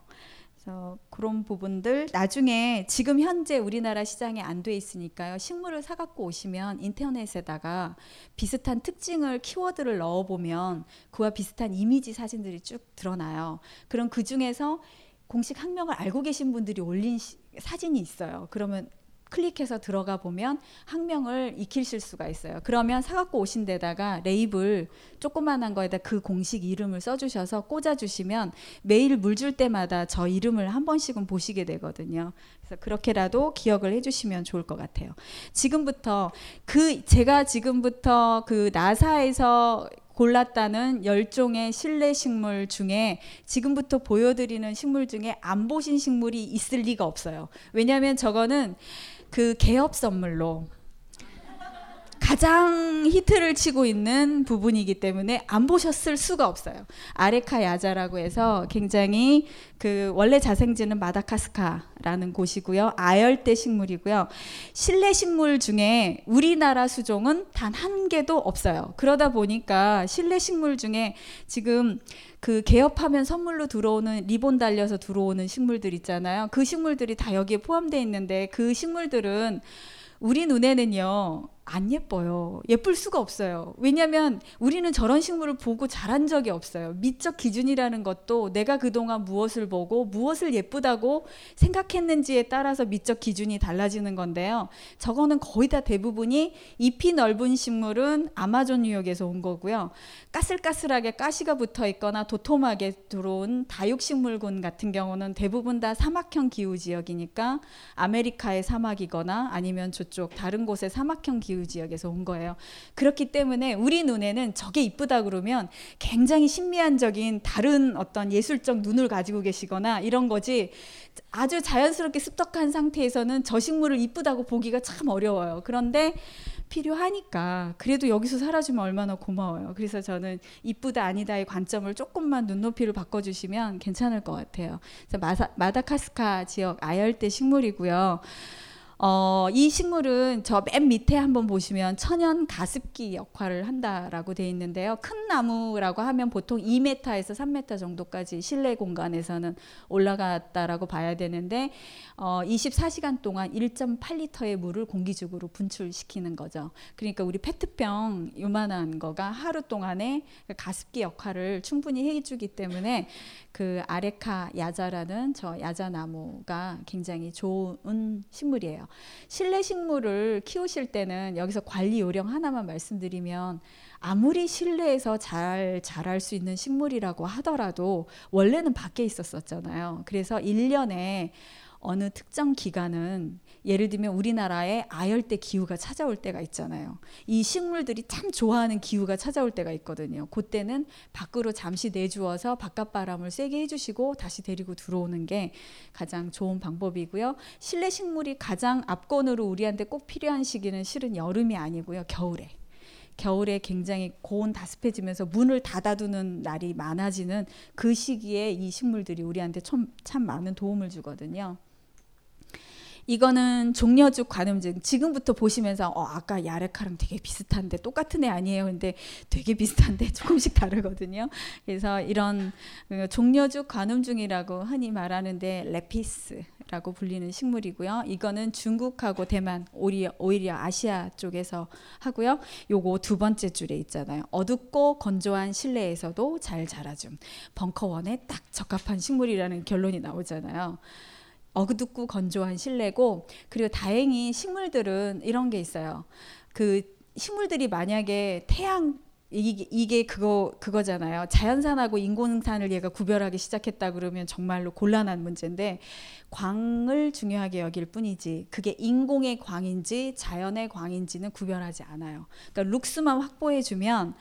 그래서 그런 부분들 나중에 지금 현재 우리나라 시장에 안 돼 있으니까요. 식물을 사 갖고 오시면 인터넷에다가 비슷한 특징을 키워드를 넣어 보면 그와 비슷한 이미지 사진들이 쭉 드러나요. 그럼 그 중에서 공식 학명을 알고 계신 분들이 올린 시, 사진이 있어요. 그러면 클릭해서 들어가 보면 학명을 익히실 수가 있어요. 그러면 사갖고 오신 데다가 레이블 조그만한 거에다 그 공식 이름을 써주셔서 꽂아주시면 매일 물 줄 때마다 저 이름을 한 번씩은 보시게 되거든요. 그래서 그렇게라도 기억을 해주시면 좋을 것 같아요. 지금부터 그 제가 지금부터 그 나사에서 골랐다는 열종의 실내 식물 중에 지금부터 보여드리는 식물 중에 안 보신 식물이 있을 리가 없어요. 왜냐하면 저거는 그 개업 선물로 가장 히트를 치고 있는 부분이기 때문에 안 보셨을 수가 없어요. 아레카 야자라고 해서 굉장히 그 원래 자생지는 마다카스카라는 곳이고요. 아열대 식물이고요. 실내 식물 중에 우리나라 수종은 단 한 개도 없어요. 그러다 보니까 실내 식물 중에 지금 그 개업하면 선물로 들어오는 리본 달려서 들어오는 식물들 있잖아요. 그 식물들이 다 여기에 포함되어 있는데 그 식물들은 우리 눈에는요. 안 예뻐요. 예쁠 수가 없어요. 왜냐하면 우리는 저런 식물을 보고 자란 적이 없어요. 미적 기준이라는 것도 내가 그동안 무엇을 보고 무엇을 예쁘다고 생각했는지에 따라서 미적 기준이 달라지는 건데요. 저거는 거의 다 대부분이 잎이 넓은 식물은 아마존 유역에서 온 거고요. 까슬까슬하게 가시가 붙어 있거나 도톰하게 들어온 다육식물군 같은 경우는 대부분 다 사막형 기후 지역이니까 아메리카의 사막이거나 아니면 저쪽 다른 곳의 사막형 기후 지역에서 온 거예요. 그렇기 때문에 우리 눈에는 저게 이쁘다 그러면 굉장히 신미한적인 다른 어떤 예술적 눈을 가지고 계시거나 이런 거지 아주 자연스럽게 습덕한 상태에서는 저 식물을 이쁘다고 보기가 참 어려워요. 그런데 필요하니까 그래도 여기서 사라지면 얼마나 고마워요. 그래서 저는 이쁘다 아니다의 관점을 조금만 눈높이를 바꿔주시면 괜찮을 것 같아요. 마사, 마다카스카 지역 아열대 식물이고요. 어, 이 식물은 저 맨 밑에 한번 보시면 천연 가습기 역할을 한다라고 돼 있는데요. 큰 나무라고 하면 보통 2m에서 3m 정도까지 실내 공간에서는 올라갔다라고 봐야 되는데 어, 24시간 동안 1.8리터의 물을 공기적으로 분출시키는 거죠. 그러니까 우리 페트병 요만한 거가 하루 동안에 가습기 역할을 충분히 해주기 때문에 그 아레카 야자라는 저 야자나무가 굉장히 좋은 식물이에요. 실내 식물을 키우실 때는 여기서 관리 요령 하나만 말씀드리면 아무리 실내에서 잘 자랄 수 있는 식물이라고 하더라도 원래는 밖에 있었었잖아요. 그래서 1년에 어느 특정 기간은 예를 들면 우리나라에 아열대 기후가 찾아올 때가 있잖아요. 이 식물들이 참 좋아하는 기후가 찾아올 때가 있거든요. 그때는 밖으로 잠시 내주어서 바깥 바람을 세게 해주시고 다시 데리고 들어오는 게 가장 좋은 방법이고요. 실내 식물이 가장 앞권으로 우리한테 꼭 필요한 시기는 실은 여름이 아니고요. 겨울에. 겨울에 굉장히 고온 다습해지면서 문을 닫아두는 날이 많아지는 그 시기에 이 식물들이 우리한테 참, 참 많은 도움을 주거든요. 이거는 종려죽 관음증. 지금부터 보시면서 어 아까 야레카랑 되게 비슷한데 똑같은 애 아니에요. 근데 되게 비슷한데 조금씩 다르거든요. 그래서 이런 그 종려죽 관음증이라고 흔히 말하는데 레피스 라고 불리는 식물이고요. 이거는 중국하고 대만 오히려, 오히려 아시아 쪽에서 하고요. 요거 두 번째 줄에 있잖아요. 어둡고 건조한 실내에서도 잘 자라줌. 벙커원에 딱 적합한 식물이라는 결론이 나오잖아요. 어둡고 건조한 실내고 그리고 다행히 식물들은 이런 게 있어요. 그 식물들이 만약에 태양 이게, 이게 그거 그거잖아요. 자연산하고 인공산을 얘가 구별하기 시작했다 그러면 정말로 곤란한 문제인데 광을 중요하게 여길 뿐이지 그게 인공의 광인지 자연의 광인지는 구별하지 않아요. 그러니까 룩스만 확보해 주면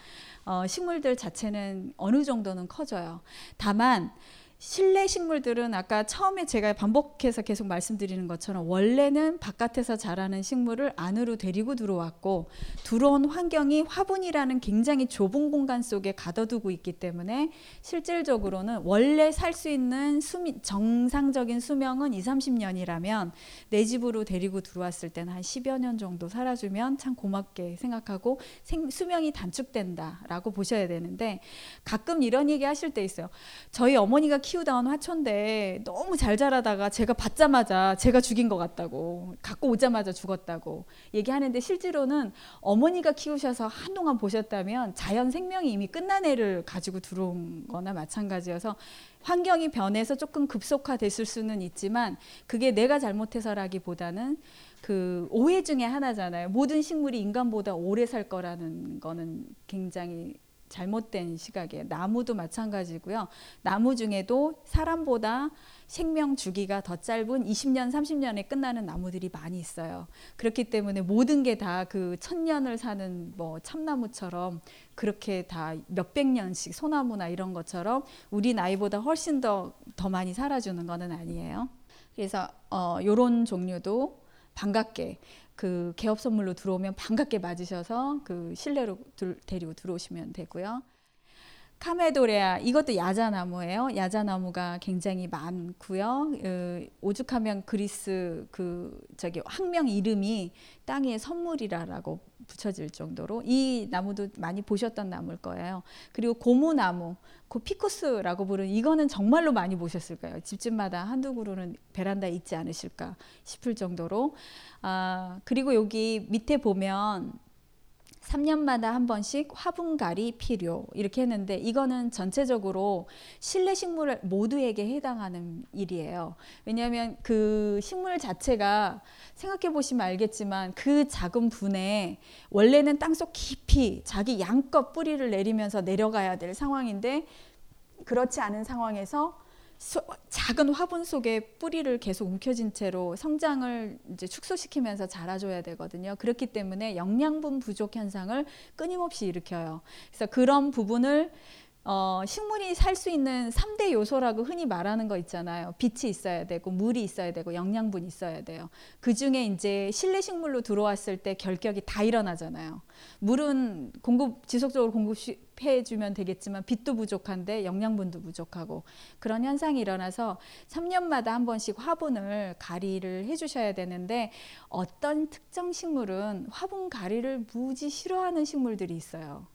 어, 식물들 자체는 어느 정도는 커져요. 다만 실내 식물들은 아까 처음에 제가 반복해서 계속 말씀드리는 것처럼 원래는 바깥에서 자라는 식물을 안으로 데리고 들어왔고 들어온 환경이 화분이라는 굉장히 좁은 공간 속에 가둬두고 있기 때문에 실질적으로는 원래 살 수 있는 수미, 정상적인 수명은 2, 30년이라면 내 집으로 데리고 들어왔을 때는 한 10여 년 정도 살아주면 참 고맙게 생각하고 생, 수명이 단축된다라고 보셔야 되는데 가끔 이런 얘기 하실 때 있어요. 저희 어머니가 키우던 화초인데 너무 잘 자라다가 제가 받자마자 제가 죽인 것 같다고 갖고 오자마자 죽었다고 얘기하는데 실제로는 어머니가 키우셔서 한동안 보셨다면 자연 생명이 이미 끝난 애를 가지고 들어온 거나 마찬가지여서 환경이 변해서 조금 급속화됐을 수는 있지만 그게 내가 잘못해서라기보다는 그 오해 중에 하나잖아요. 모든 식물이 인간보다 오래 살 거라는 거는 굉장히 잘못된 시각이에요. 나무도 마찬가지고요. 나무 중에도 사람보다 생명 주기가 더 짧은 20년, 30년에 끝나는 나무들이 많이 있어요. 그렇기 때문에 모든 게 다 그 천년을 사는 뭐 참나무처럼 그렇게 다 몇백 년씩 소나무나 이런 것처럼 우리 나이보다 훨씬 더, 더 많이 살아주는 거는 아니에요. 그래서 어, 요런 종류도 반갑게 그 개업 선물로 들어오면 반갑게 맞으셔서 그 실내로 들, 데리고 들어오시면 되고요. 카메도레아 이것도 야자나무예요. 야자나무가 굉장히 많고요. 어, 오죽하면 그리스 그 저기 학명 이름이 땅의 선물이라라고 붙여질 정도로 이 나무도 많이 보셨던 나무일 거예요. 그리고 고무나무, 그 피코스라고 부르는 이거는 정말로 많이 보셨을 거예요. 집집마다 한두 그루는 베란다에 있지 않으실까 싶을 정도로. 아 그리고 여기 밑에 보면 3년마다 한 번씩 화분갈이 필요 이렇게 했는데 이거는 전체적으로 실내 식물 모두에게 해당하는 일이에요. 왜냐하면 그 식물 자체가 생각해 보시면 알겠지만 그 작은 분에 원래는 땅속 깊이 자기 양껏 뿌리를 내리면서 내려가야 될 상황인데 그렇지 않은 상황에서 소, 작은 화분 속에 뿌리를 계속 움켜쥔 채로 성장을 이제 축소시키면서 자라줘야 되거든요. 그렇기 때문에 영양분 부족 현상을 끊임없이 일으켜요. 그래서 그런 부분을 어, 식물이 살 수 있는 3대 요소라고 흔히 말하는 거 있잖아요. 빛이 있어야 되고, 물이 있어야 되고, 영양분이 있어야 돼요. 그 중에 이제 실내 식물로 들어왔을 때 결격이 다 일어나잖아요. 물은 공급, 지속적으로 공급해 주면 되겠지만, 빛도 부족한데 영양분도 부족하고, 그런 현상이 일어나서 3년마다 한 번씩 화분을 가리를 해 주셔야 되는데, 어떤 특정 식물은 화분 가리를 무지 싫어하는 식물들이 있어요.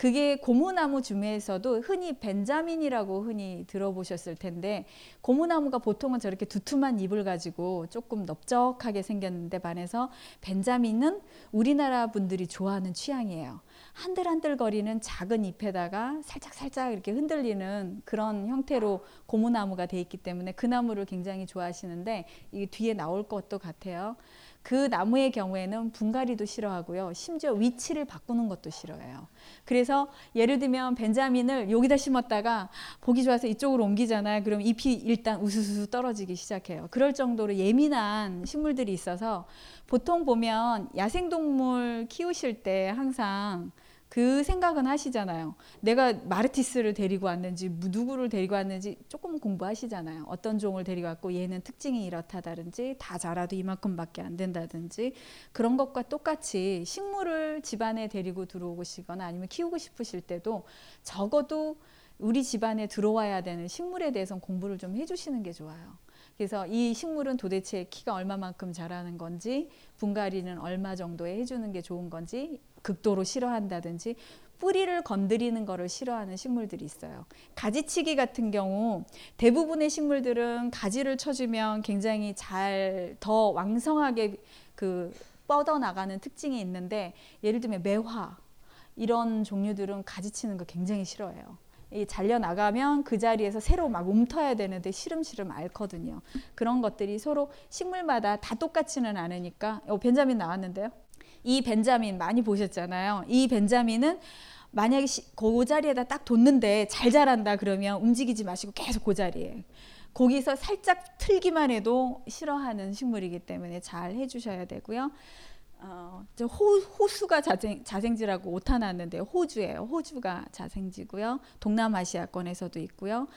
그게 고무나무 중에서도 흔히 벤자민이라고 흔히 들어보셨을 텐데 고무나무가 보통은 저렇게 두툼한 잎을 가지고 조금 넓적하게 생겼는데 반해서 벤자민은 우리나라 분들이 좋아하는 취향이에요. 한들한들거리는 작은 잎에다가 살짝살짝 이렇게 흔들리는 그런 형태로 고무나무가 돼 있기 때문에 그 나무를 굉장히 좋아하시는데 이 뒤에 나올 것도 같아요. 그 나무의 경우에는 분갈이도 싫어하고요. 심지어 위치를 바꾸는 것도 싫어해요. 그래서 예를 들면 벤자민을 여기다 심었다가 보기 좋아서 이쪽으로 옮기잖아요. 그럼 잎이 일단 우수수 떨어지기 시작해요. 그럴 정도로 예민한 식물들이 있어서 보통 보면 야생동물 키우실 때 항상 그 생각은 하시잖아요. 내가 마르티스를 데리고 왔는지 누구를 데리고 왔는지 조금 공부하시잖아요. 어떤 종을 데리고 왔고 얘는 특징이 이렇다든지 다 자라도 이만큼밖에 안 된다든지 그런 것과 똑같이 식물을 집안에 데리고 들어오시거나 아니면 키우고 싶으실 때도 적어도 우리 집안에 들어와야 되는 식물에 대해서 공부를 좀 해주시는 게 좋아요. 그래서 이 식물은 도대체 키가 얼마만큼 자라는 건지 분갈이는 얼마 정도에 해주는 게 좋은 건지 극도로 싫어한다든지 뿌리를 건드리는 것을 싫어하는 식물들이 있어요. 가지치기 같은 경우 대부분의 식물들은 가지를 쳐주면 굉장히 잘 더 왕성하게 그 뻗어 나가는 특징이 있는데 예를 들면 매화 이런 종류들은 가지치는 거 굉장히 싫어해요. 이 잘려 나가면 그 자리에서 새로 막 움터야 되는데 시름시름 앓거든요. 그런 것들이 서로 식물마다 다 똑같지는 않으니까 어, 벤자민 나왔는데요. 이 벤자민 많이 보셨잖아요. 이 벤자민은 만약에 시, 그 자리에다 딱 뒀는데 잘 자란다 그러면 움직이지 마시고 계속 그 자리에 거기서 살짝 틀기만 해도 싫어하는 식물이기 때문에 잘 해주셔야 되고요. 어, 호, 호수가 자생, 자생지라고 오타 났는데 호주예요. 호주가 자생지고요. 동남아시아권에서도 있고요.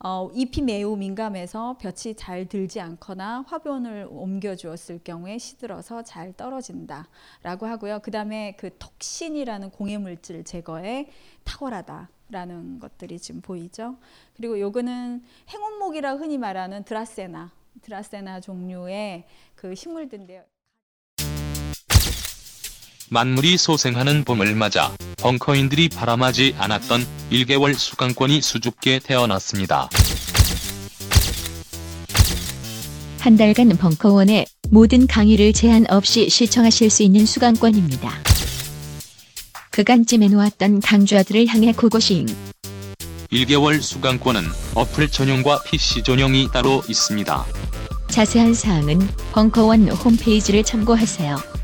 어, 잎이 매우 민감해서 볕이 잘 들지 않거나 화분을 옮겨 주었을 경우에 시들어서 잘 떨어진다라고 하고요. 그다음에 그 톡신이라는 공해 물질 제거에 탁월하다 라는 것들이 지금 보이죠. 그리고 요거는 행운목이라 흔히 말하는 드라세나 드라세나 종류의 그 식물들인데요. 만물이 소생하는 봄을 맞아 벙커인들이 바람하지 않았던 1개월 수강권이 수줍게 태어났습니다. 한 달간 벙커원의 모든 강의를 제한 없이 시청하실 수 있는 수강권입니다. 그간 찜해놓았던 강좌들을 향해 고고싱. 1개월 수강권은 어플 전용과 PC 전용이 따로 있습니다. 자세한 사항은 벙커원 홈페이지를 참고하세요.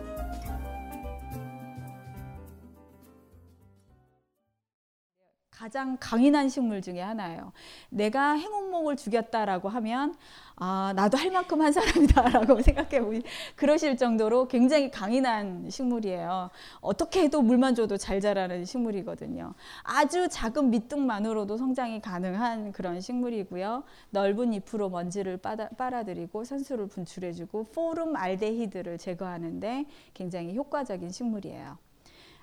가장 강인한 식물 중에 하나예요. 내가 행운목을 죽였다라고 하면 아 나도 할 만큼 한 사람이다라고 생각해 그러실 정도로 굉장히 강인한 식물이에요. 어떻게 해도 물만 줘도 잘 자라는 식물이거든요. 아주 작은 밑둥만으로도 성장이 가능한 그런 식물이고요. 넓은 잎으로 먼지를 빨아, 빨아들이고 산소를 분출해주고 포름 알데히드를 제거하는데 굉장히 효과적인 식물이에요.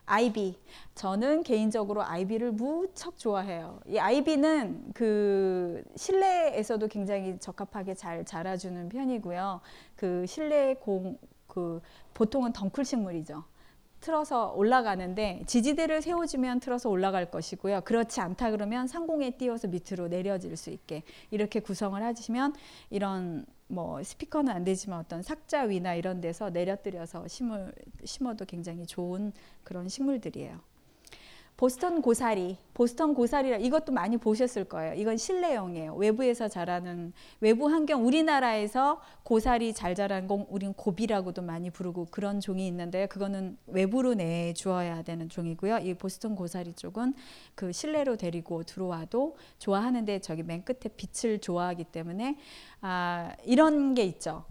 아이비. 저는 개인적으로 아이비를 무척 좋아해요. 이 아이비는 그 실내에서도 굉장히 적합하게 잘 자라주는 편이고요. 그 실내 공, 그 보통은 덩쿨 식물이죠. 틀어서 올라가는데 지지대를 세워주면 틀어서 올라갈 것이고요. 그렇지 않다 그러면 상공에 띄워서 밑으로 내려질 수 있게 이렇게 구성을 하시면 이런 뭐 스피커는 안 되지만 어떤 삭자 위나 이런 데서 내려뜨려서 심을, 심어도 굉장히 좋은 그런 식물들이에요. 보스턴 고사리, 보스턴 고사리라 이것도 많이 보셨을 거예요. 이건 실내용이에요. 외부에서 자라는 외부 환경 우리나라에서 고사리 잘 자라는 건 우린 고비라고도 많이 부르고 그런 종이 있는데 그거는 외부로 내 주어야 되는 종이고요. 이 보스턴 고사리 쪽은 그 실내로 데리고 들어와도 좋아하는데 저기 맨 끝에 빛을 좋아하기 때문에 아 이런 게 있죠.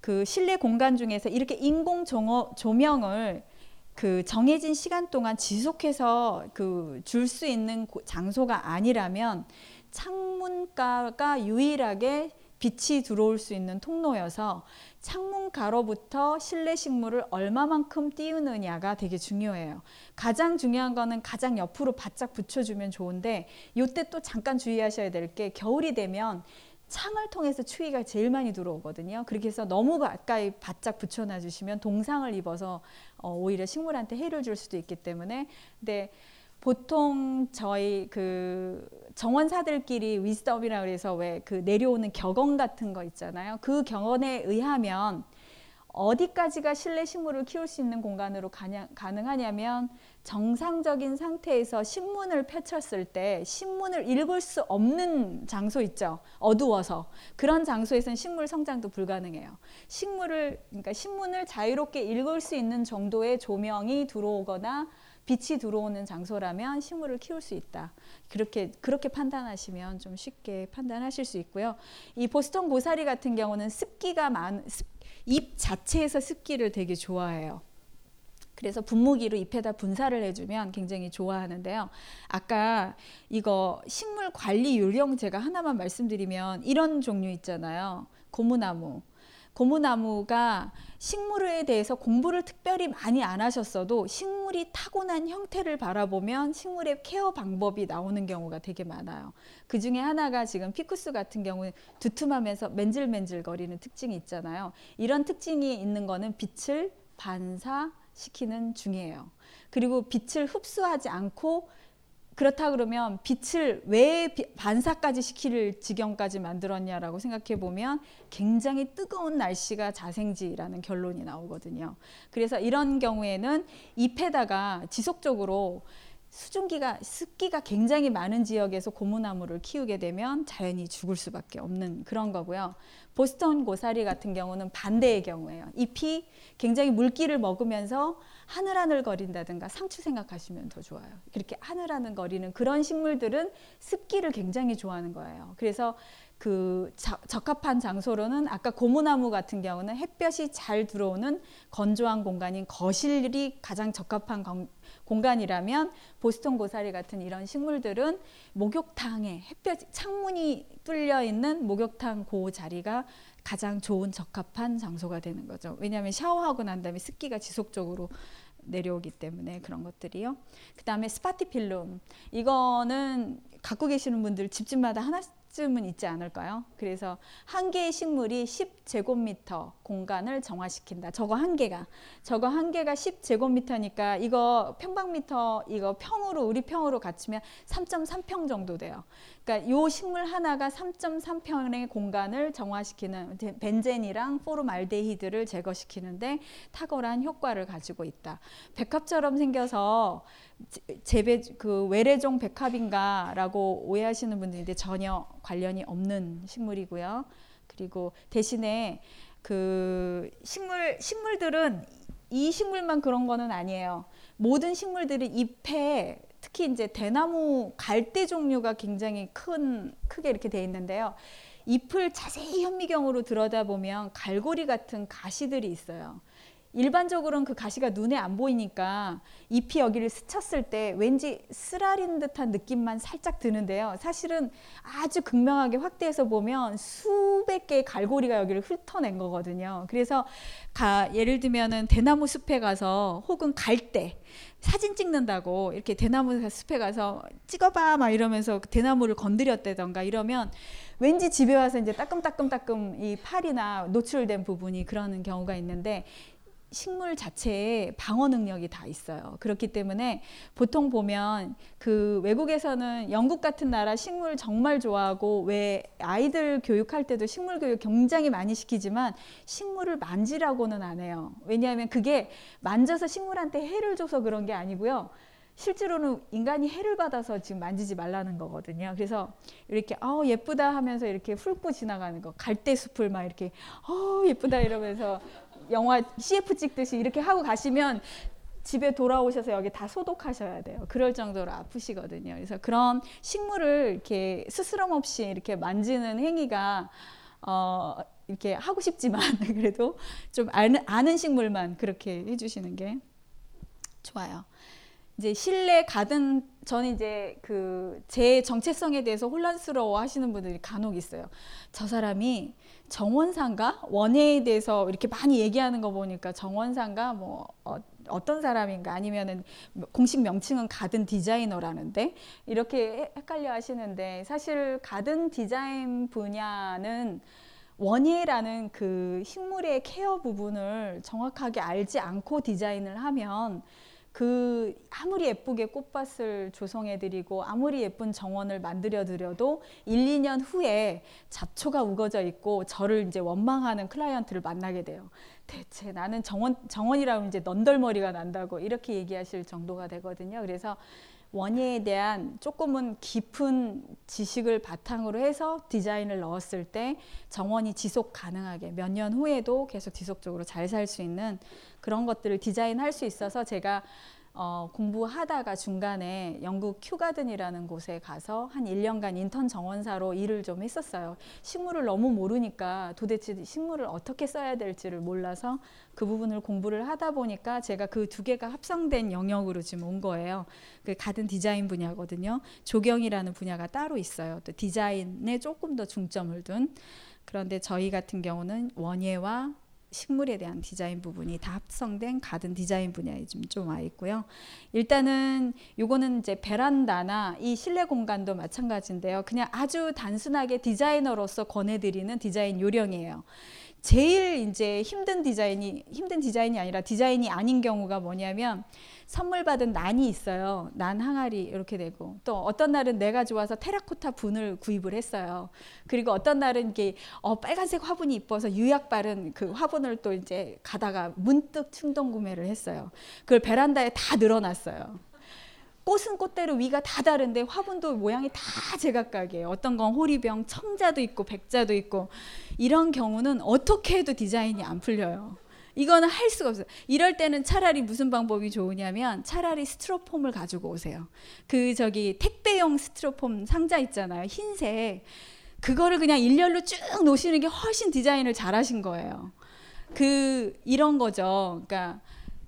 그 실내 공간 중에서 이렇게 인공 조명을 그 정해진 시간 동안 지속해서 그 줄 수 있는 장소가 아니라면 창문가가 유일하게 빛이 들어올 수 있는 통로여서 창문가로부터 실내 식물을 얼마만큼 띄우느냐가 되게 중요해요. 가장 중요한 거는 가장 옆으로 바짝 붙여주면 좋은데 이때 또 잠깐 주의하셔야 될 게 겨울이 되면 창을 통해서 추위가 제일 많이 들어오거든요. 그렇게 해서 너무 가까이 바짝 붙여놔 주시면 동상을 입어서 어, 오히려 식물한테 해를 줄 수도 있기 때문에 근데 보통 저희 그 정원사들끼리 위스덤이라 그래서 왜 그 내려오는 격언 같은 거 있잖아요. 그 격언에 의하면 어디까지가 실내 식물을 키울 수 있는 공간으로 가능하냐면 정상적인 상태에서 신문을 펼쳤을 때 신문을 읽을 수 없는 장소 있죠. 어두워서. 그런 장소에서는 식물 성장도 불가능해요. 식물을 그러니까 신문을 자유롭게 읽을 수 있는 정도의 조명이 들어오거나 빛이 들어오는 장소라면 식물을 키울 수 있다. 그렇게 그렇게 판단하시면 좀 쉽게 판단하실 수 있고요. 이 보스턴 고사리 같은 경우는 습기가 많 습, 잎 자체에서 습기를 되게 좋아해요. 그래서 분무기로 잎에다 분사를 해주면 굉장히 좋아하는데요. 아까 이거 식물 관리 요령 제가 하나만 말씀드리면 이런 종류 있잖아요. 고무나무. 고무나무가 식물에 대해서 공부를 특별히 많이 안 하셨어도 식물이 타고난 형태를 바라보면 식물의 케어 방법이 나오는 경우가 되게 많아요. 그 중에 하나가 지금 피쿠스 같은 경우는 두툼하면서 맨질맨질거리는 특징이 있잖아요. 이런 특징이 있는 거는 빛을 반사시키는 중이에요. 그리고 빛을 흡수하지 않고 그렇다 그러면 빛을 왜 반사까지 시킬 지경까지 만들었냐라고 생각해 보면 굉장히 뜨거운 날씨가 자생지라는 결론이 나오거든요. 그래서 이런 경우에는 잎에다가 지속적으로 수증기가 습기가 굉장히 많은 지역에서 고무나무를 키우게 되면 자연히 죽을 수밖에 없는 그런 거고요. 보스턴 고사리 같은 경우는 반대의 경우예요. 잎이 굉장히 물기를 먹으면서 하늘하늘 거린다든가 상추 생각하시면 더 좋아요. 이렇게 하늘하늘 거리는 그런 식물들은 습기를 굉장히 좋아하는 거예요. 그래서 그 자, 적합한 장소로는 아까 고무나무 같은 경우는 햇볕이 잘 들어오는 건조한 공간인 거실이 가장 적합한 건, 공간이라면 보스턴 고사리 같은 이런 식물들은 목욕탕에 햇볕 창문이 뚫려 있는 목욕탕 그 자리가 가장 좋은 적합한 장소가 되는 거죠. 왜냐하면 샤워하고 난 다음에 습기가 지속적으로 내려오기 때문에 그런 것들이요. 그 다음에 스파티필름 이거는 갖고 계시는 분들 집집마다 하나 쯤은 있지 않을까요? 그래서 한 개의 식물이 10제곱미터 공간을 정화시킨다. 저거 한 개가. 저거 한 개가 10제곱미터니까 이거 평방미터 이거 평으로 우리 평으로 갖추면 3.3평 정도 돼요. 그러니까 요 식물 하나가 3.3평의 공간을 정화시키는 벤젠이랑 포르말데히드를 제거시키는데 탁월한 효과를 가지고 있다. 백합처럼 생겨서 재배 그 외래종 백합인가라고 오해하시는 분들인데 전혀 관련이 없는 식물이고요. 그리고 대신에 그 식물 식물들은 이 식물만 그런 거는 아니에요. 모든 식물들이 잎에 특히 이제 대나무 갈대 종류가 굉장히 큰 크게 이렇게 돼 있는데요. 잎을 자세히 현미경으로 들여다보면 갈고리 같은 가시들이 있어요. 일반적으로는 그 가시가 눈에 안 보이니까 잎이 여기를 스쳤을 때 왠지 쓰라린 듯한 느낌만 살짝 드는데요. 사실은 아주 극명하게 확대해서 보면 수백 개의 갈고리가 여기를 훑어낸 거거든요. 그래서 가, 예를 들면은 대나무 숲에 가서 혹은 갈대 사진 찍는다고 이렇게 대나무 숲에 가서 찍어봐 막 이러면서 그 대나무를 건드렸다던가 이러면 왠지 집에 와서 이제 따끔따끔따끔 이 팔이나 노출된 부분이 그러는 경우가 있는데 식물 자체에 방어 능력이 다 있어요. 그렇기 때문에 보통 보면 그 외국에서는 영국 같은 나라 식물 정말 좋아하고 왜 아이들 교육할 때도 식물 교육 굉장히 많이 시키지만 식물을 만지라고는 안 해요. 왜냐하면 그게 만져서 식물한테 해를 줘서 그런 게 아니고요. 실제로는 인간이 해를 받아서 지금 만지지 말라는 거거든요. 그래서 이렇게 어 예쁘다 하면서 이렇게 훑고 지나가는 거 갈대 숲을 막 이렇게 어 예쁘다 이러면서 영화 CF 찍듯이 이렇게 하고 가시면 집에 돌아오셔서 여기 다 소독하셔야 돼요. 그럴 정도로 아프시거든요. 그래서 그런 식물을 이렇게 스스럼 없이 이렇게 만지는 행위가 어 이렇게 하고 싶지만 그래도 좀 아는, 아는 식물만 그렇게 해주시는 게 좋아요. 이제 실내 가든 저는 이제 그 제 정체성에 대해서 혼란스러워 하시는 분들이 간혹 있어요. 저 사람이 정원상가? 원예에 대해서 이렇게 많이 얘기하는 거 보니까 정원상가 뭐 어, 어떤 사람인가? 아니면은 공식 명칭은 가든 디자이너라는데? 이렇게 헷갈려 하시는데 사실 가든 디자인 분야는 원예라는 그 식물의 케어 부분을 정확하게 알지 않고 디자인을 하면 그 아무리 예쁘게 꽃밭을 조성해 드리고 아무리 예쁜 정원을 만들어 드려도 1, 2년 후에 잡초가 우거져 있고 저를 이제 원망하는 클라이언트를 만나게 돼요. 대체 나는 정원 정원이라면 이제 넌덜머리가 난다고 이렇게 얘기하실 정도가 되거든요. 그래서 원예에 대한 조금은 깊은 지식을 바탕으로 해서 디자인을 넣었을 때 정원이 지속 가능하게 몇 년 후에도 계속 지속적으로 잘 살 수 있는 그런 것들을 디자인할 수 있어서 제가 어, 공부하다가 중간에 영국 큐가든이라는 곳에 가서 한 1년간 인턴 정원사로 일을 좀 했었어요. 식물을 너무 모르니까 도대체 식물을 어떻게 써야 될지를 몰라서 그 부분을 공부를 하다 보니까 제가 그 두 개가 합성된 영역으로 지금 온 거예요. 그 가든 디자인 분야거든요. 조경이라는 분야가 따로 있어요. 또 디자인에 조금 더 중점을 둔 그런데 저희 같은 경우는 원예와 식물에 대한 디자인 부분이 다 합성된 가든 디자인 분야에 좀좀와 있고요. 일단은 요거는 이제 베란다나 이 실내 공간도 마찬가지인데요. 그냥 아주 단순하게 디자이너로서 권해드리는 디자인 요령이에요. 제일 이제 힘든 디자인이 힘든 디자인이 아니라 디자인이 아닌 경우가 뭐냐면 선물 받은 난이 있어요. 난 항아리 이렇게 되고 또 어떤 날은 내가 좋아서 테라코타 분을 구입을 했어요. 그리고 어떤 날은 이게 어, 빨간색 화분이 이뻐서 유약 바른 그 화분을 또 이제 가다가 문득 충동 구매를 했어요. 그걸 베란다에 다 늘어놨어요. 꽃은 꽃대로 위가 다 다른데 화분도 모양이 다 제각각이에요. 어떤 건 호리병, 청자도 있고 백자도 있고 이런 경우는 어떻게 해도 디자인이 안 풀려요. 이거는 할 수가 없어요. 이럴 때는 차라리 무슨 방법이 좋으냐면 차라리 스티로폼을 가지고 오세요. 그 저기 택배용 스티로폼 상자 있잖아요. 흰색. 그거를 그냥 일렬로 쭉 놓으시는 게 훨씬 디자인을 잘하신 거예요. 그 이런 거죠. 그러니까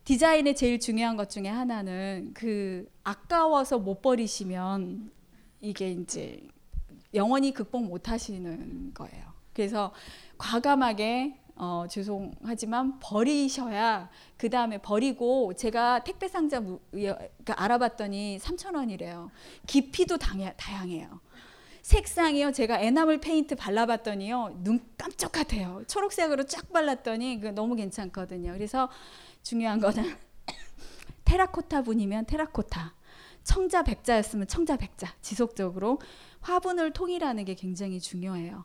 디자인의 제일 중요한 것 중에 하나는 그 아까워서 못 버리시면 이게 이제 영원히 극복 못 하시는 거예요. 그래서 과감하게 어, 죄송하지만 버리셔야 그 다음에 버리고 제가 택배 상자 무, 그러니까 알아봤더니 3천 원이래요. 깊이도 당해, 다양해요. 색상이요. 제가 에나물 페인트 발라봤더니요. 눈 깜짝 같아요. 초록색으로 쫙 발랐더니 그 너무 괜찮거든요. 그래서 중요한 거는 테라코타 분이면 테라코타. 청자 백자였으면 청자 백자. 지속적으로 화분을 통일하는 게 굉장히 중요해요.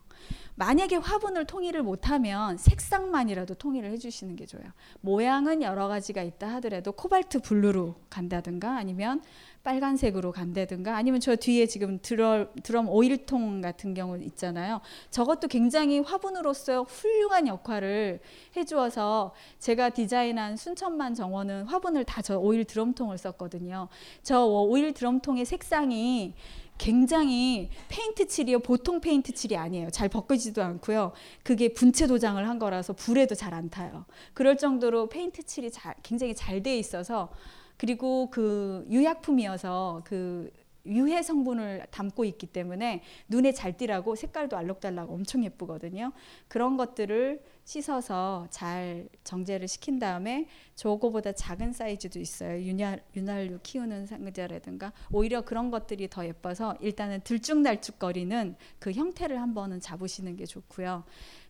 만약에 화분을 통일을 못하면 색상만이라도 통일을 해주시는 게 좋아요. 모양은 여러 가지가 있다 하더라도 코발트 블루로 간다든가 아니면 빨간색으로 간다든가 아니면 저 뒤에 지금 드럼, 드럼 오일통 같은 경우 있잖아요. 저것도 굉장히 화분으로서 훌륭한 역할을 해주어서 제가 디자인한 순천만 정원은 화분을 다 저 오일 드럼통을 썼거든요. 저 오일 드럼통의 색상이 굉장히 페인트 칠이요 보통 페인트 칠이 아니에요. 잘 벗겨지도 않고요. 그게 분체 도장을 한 거라서 불에도 잘 안 타요. 그럴 정도로 페인트 칠이 잘, 굉장히 잘 돼 있어서 그리고 그 위험품이어서 그 유해 성분을 담고 있기 때문에 눈에 잘 띄라고 색깔도 알록달록 엄청 예쁘거든요. 그런 것들을 씻어서 잘 정제를 시킨 다음에 저거보다 작은 사이즈도 있어요. 윤활, 윤활유 키우는 상자라든가 오히려 그런 것들이 더 예뻐서 일단은 들쭉날쭉거리는 그 형태를 한번은 잡으시는 게 좋고요.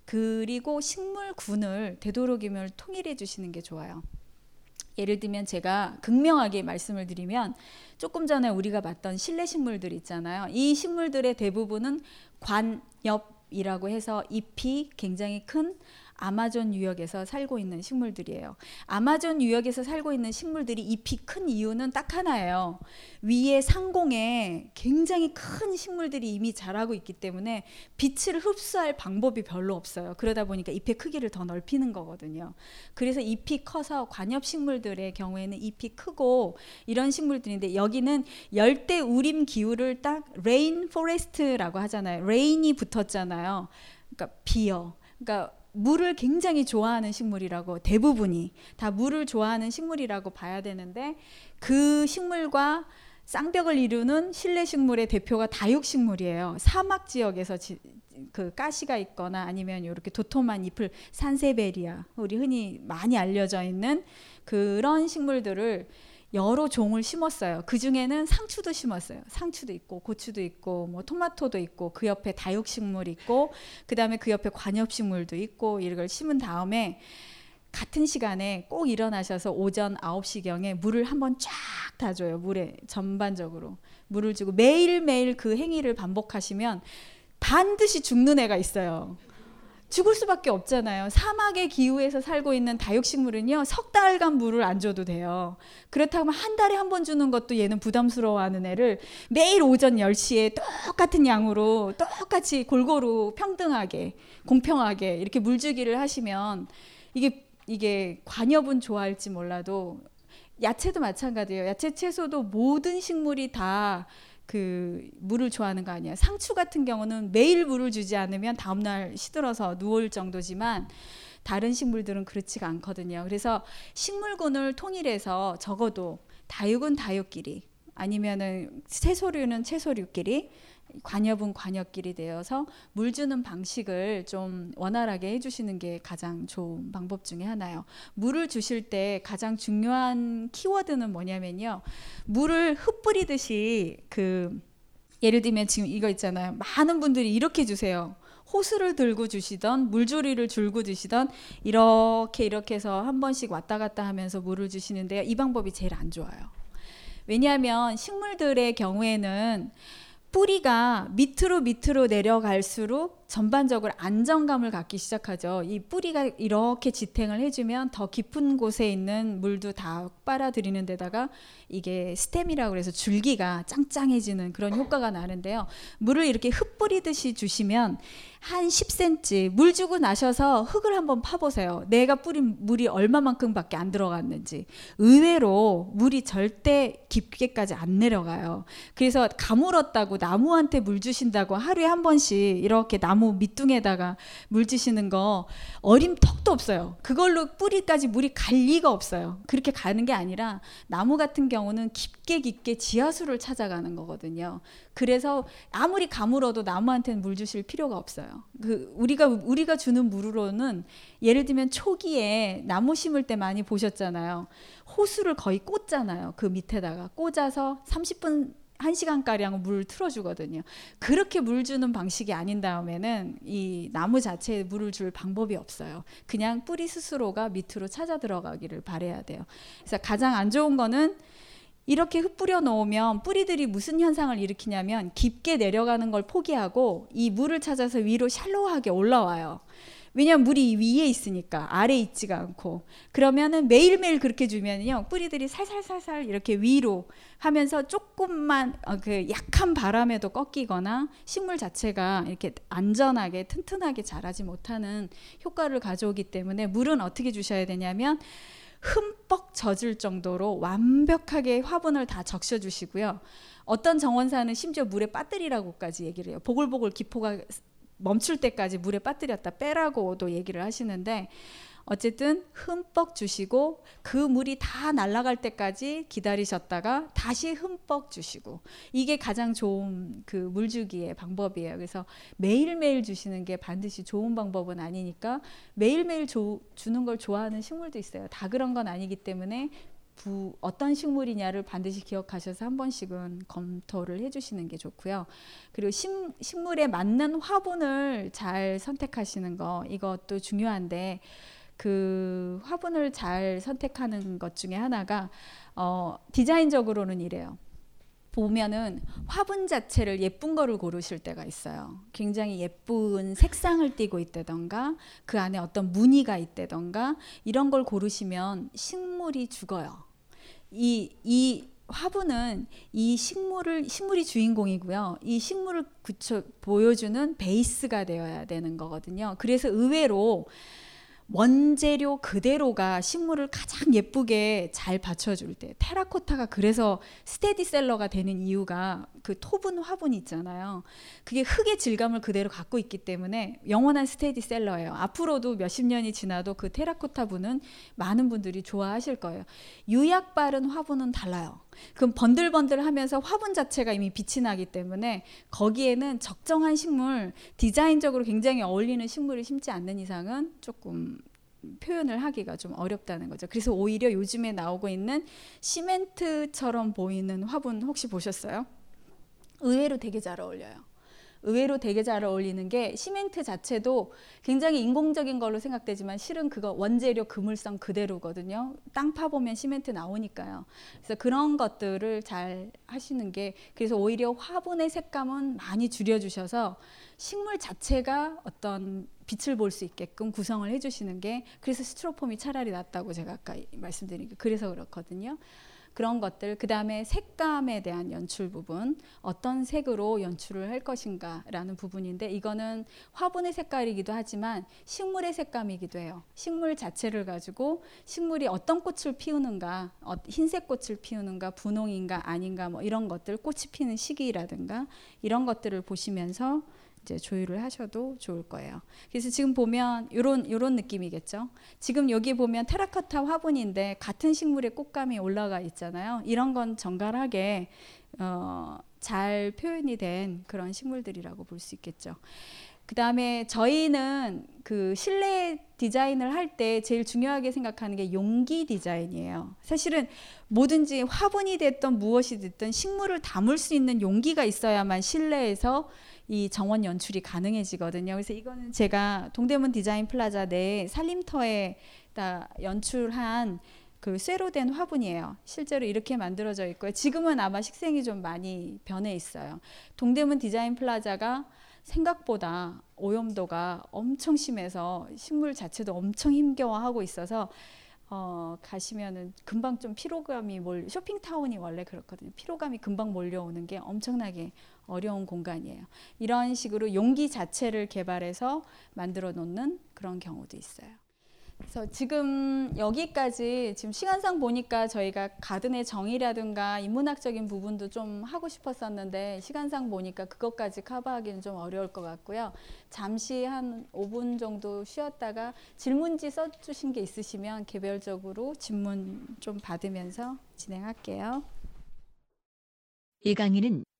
그리고 식물군을 되도록이면 통일해 주시는 게 좋아요. 예를 들면 제가 극명하게 말씀을 드리면 조금 전에 우리가 봤던 실내 식물들 있잖아요. 이 식물들의 대부분은 관엽이라고 해서 잎이 굉장히 큰 아마존 유역에서 살고 있는 식물들이에요. 아마존 유역에서 살고 있는 식물들이 잎이 큰 이유는 딱 하나예요. 위에 상공에 굉장히 큰 식물들이 이미 자라고 있기 때문에 빛을 흡수할 방법이 별로 없어요. 그러다 보니까 잎의 크기를 더 넓히는 거거든요. 그래서 잎이 커서 관엽 식물들의 경우에는 잎이 크고 이런 식물들인데 여기는 열대 우림 기후를 딱 rain forest라고 하잖아요. rain이 붙었잖아요. 그러니까 비어. 그러니까 물을 굉장히 좋아하는 식물이라고 대부분이 다 물을 좋아하는 식물이라고 봐야 되는데 그 식물과 쌍벽을 이루는 실내 식물의 대표가 다육식물이에요. 사막 지역에서 지, 그 가시가 있거나 아니면 이렇게 도톰한 잎을 산세베리아 우리 흔히 많이 알려져 있는 그런 식물들을 여러 종을 심었어요. 그 중에는 상추도 심었어요. 상추도 있고 고추도 있고 뭐 토마토도 있고 그 옆에 다육식물 있고 그 다음에 그 옆에 관엽식물도 있고 이걸 심은 다음에 같은 시간에 꼭 일어나셔서 오전 9시경에 물을 한번 쫙 다줘요. 물에 전반적으로 물을 주고 매일매일 그 행위를 반복하시면 반드시 죽는 애가 있어요. 죽을 수밖에 없잖아요. 사막의 기후에서 살고 있는 다육식물은요, 석 달간 물을 안 줘도 돼요. 그렇다면 한 달에 한 번 주는 것도 얘는 부담스러워하는 애를 매일 오전 10시에 똑같은 양으로 똑같이 골고루 평등하게, 공평하게 이렇게 물 주기를 하시면 이게, 이게 관엽은 좋아할지 몰라도 야채도 마찬가지예요. 야채, 채소도 모든 식물이 다 그 물을 좋아하는 거 아니에요. 상추 같은 경우는 매일 물을 주지 않으면 다음날 시들어서 누울 정도지만 다른 식물들은 그렇지가 않거든요. 그래서 식물군을 통일해서 적어도 다육은 다육끼리 아니면은 채소류는 채소류끼리 관엽은 관엽끼리 되어서 물 주는 방식을 좀 원활하게 해주시는 게 가장 좋은 방법 중에 하나요. 물을 주실 때 가장 중요한 키워드는 뭐냐면요. 물을 흩뿌리듯이 그 예를 들면 지금 이거 있잖아요. 많은 분들이 이렇게 주세요. 호수를 들고 주시던 물조리를 줄고 주시던 이렇게 이렇게 해서 한 번씩 왔다 갔다 하면서 물을 주시는데요. 이 방법이 제일 안 좋아요. 왜냐하면 식물들의 경우에는 뿌리가 밑으로 밑으로 내려갈수록 전반적으로 안정감을 갖기 시작하죠. 이 뿌리가 이렇게 지탱을 해주면 더 깊은 곳에 있는 물도 다 빨아들이는 데다가 이게 스템이라고 해서 줄기가 짱짱해지는 그런 효과가 나는데요. 물을 이렇게 흩뿌리듯이 주시면 한 10cm 물 주고 나셔서 흙을 한번 파보세요. 내가 뿌린 물이 얼마만큼밖에 안 들어갔는지. 의외로 물이 절대 깊게까지 안 내려가요. 그래서 가물었다고 나무한테 물 주신다고 하루에 한 번씩 이렇게 나무 밑둥에다가 물 주시는 거 어림 턱도 없어요. 그걸로 뿌리까지 물이 갈 리가 없어요. 그렇게 가는 게 아니라 나무 같은 경우는 깊게 깊게 지하수를 찾아가는 거거든요. 그래서 아무리 가물어도 나무한테는 물 주실 필요가 없어요. 그 우리가 우리가 주는 물으로는 예를 들면 초기에 나무 심을 때 많이 보셨잖아요. 호수를 거의 꽂잖아요. 그 밑에다가 꽂아서 30분 1시간 가량 물 틀어주거든요. 그렇게 물 주는 방식이 아닌 다음에는 이 나무 자체에 물을 줄 방법이 없어요. 그냥 뿌리 스스로가 밑으로 찾아 들어가기를 바래야 돼요. 그래서 가장 안 좋은 거는 이렇게 흩뿌려 놓으면 뿌리들이 무슨 현상을 일으키냐면 깊게 내려가는 걸 포기하고 이 물을 찾아서 위로 샬로하게 올라와요. 왜냐면 물이 위에 있으니까 아래 있지가 않고 그러면은 매일매일 그렇게 주면요 뿌리들이 살살살살 이렇게 위로 하면서 조금만 어, 그 약한 바람에도 꺾이거나 식물 자체가 이렇게 안전하게 튼튼하게 자라지 못하는 효과를 가져오기 때문에 물은 어떻게 주셔야 되냐면 흠뻑 젖을 정도로 완벽하게 화분을 다 적셔 주시고요. 어떤 정원사는 심지어 물에 빠뜨리라고까지 얘기를 해요. 보글보글 기포가 멈출 때까지 물에 빠뜨렸다 빼라고도 얘기를 하시는데 어쨌든 흠뻑 주시고 그 물이 다 날아갈 때까지 기다리셨다가 다시 흠뻑 주시고 이게 가장 좋은 그 물주기의 방법이에요. 그래서 매일매일 주시는 게 반드시 좋은 방법은 아니니까 매일매일 조, 주는 걸 좋아하는 식물도 있어요. 다 그런 건 아니기 때문에 부, 어떤 식물이냐를 반드시 기억하셔서 한 번씩은 검토를 해주시는 게 좋고요. 그리고 식, 식물에 맞는 화분을 잘 선택하시는 거 이것도 중요한데 그 화분을 잘 선택하는 것 중에 하나가 어, 디자인적으로는 이래요. 보면은 화분 자체를 예쁜 거를 고르실 때가 있어요. 굉장히 예쁜 색상을 띠고 있다던가 그 안에 어떤 무늬가 있다던가 이런 걸 고르시면 식물이 죽어요. 이, 이 화분은 이 식물을 식물이 주인공이고요. 이 식물을 구쳐 보여주는 베이스가 되어야 되는 거거든요. 그래서 의외로 원재료 그대로가 식물을 가장 예쁘게 잘 받쳐줄 때 테라코타가 그래서 스테디셀러가 되는 이유가 그 토분 화분 있잖아요. 그게 흙의 질감을 그대로 갖고 있기 때문에 영원한 스테디셀러예요. 앞으로도 몇십 년이 지나도 그 테라코타 분은 많은 분들이 좋아하실 거예요. 유약 바른 화분은 달라요. 그럼 번들번들하면서 화분 자체가 이미 빛이 나기 때문에 거기에는 적정한 식물, 디자인적으로 굉장히 어울리는 식물을 심지 않는 이상은 조금 표현을 하기가 좀 어렵다는 거죠. 그래서 오히려 요즘에 나오고 있는 시멘트처럼 보이는 화분 혹시 보셨어요? 의외로 되게 잘 어울려요. 의외로 되게 잘 어울리는 게 시멘트 자체도 굉장히 인공적인 걸로 생각되지만 실은 그거 원재료 그물성 그대로거든요. 땅 파보면 시멘트 나오니까요. 그래서 그런 것들을 잘 하시는 게 그래서 오히려 화분의 색감은 많이 줄여주셔서 식물 자체가 어떤 빛을 볼 수 있게끔 구성을 해주시는 게 그래서 스티로폼이 차라리 낫다고 제가 아까 말씀드린 게 그래서 그렇거든요. 그런 것들 그 다음에 색감에 대한 연출 부분 어떤 색으로 연출을 할 것인가라는 부분인데 이거는 화분의 색깔이기도 하지만 식물의 색감이기도 해요. 식물 자체를 가지고 식물이 어떤 꽃을 피우는가 어, 흰색 꽃을 피우는가 분홍인가 아닌가 뭐 이런 것들 꽃이 피는 시기라든가 이런 것들을 보시면서 이제 조율을 하셔도 좋을 거예요. 그래서 지금 보면 이런 요런 느낌이겠죠. 지금 여기 보면 테라코타 화분인데 같은 식물의 꽃감이 올라가 있잖아요. 이런 건 정갈하게 어, 잘 표현이 된 그런 식물들이라고 볼 수 있겠죠. 그 다음에 저희는 그 실내 디자인을 할 때 제일 중요하게 생각하는 게 용기 디자인이에요. 사실은 뭐든지 화분이 됐던 무엇이 됐든 식물을 담을 수 있는 용기가 있어야만 실내에서 이 정원 연출이 가능해지거든요. 그래서 이거는 제가 동대문 디자인 플라자 내 살림터에 다 연출한 그 쇠로 된 화분이에요. 실제로 이렇게 만들어져 있고요. 지금은 아마 식생이 좀 많이 변해 있어요. 동대문 디자인 플라자가 생각보다 오염도가 엄청 심해서 식물 자체도 엄청 힘겨워하고 있어서 어, 가시면은 금방 좀 피로감이 몰 쇼핑타운이 원래 그렇거든요. 피로감이 금방 몰려오는 게 엄청나게 어려운 공간이에요. 이런 식으로 용기 자체를 개발해서 만들어 놓는 그런 경우도 있어요. 그래서 지금 여기까지 지금 시간상 보니까 저희가 가든의 정의라든가 인문학적인 부분도 좀 하고 싶었었는데 시간상 보니까 그것까지 커버하기는 좀 어려울 것 같고요. 잠시 한 5분 정도 쉬었다가 질문지 써주신 게 있으시면 개별적으로 질문 좀 받으면서 진행할게요. 이 강의는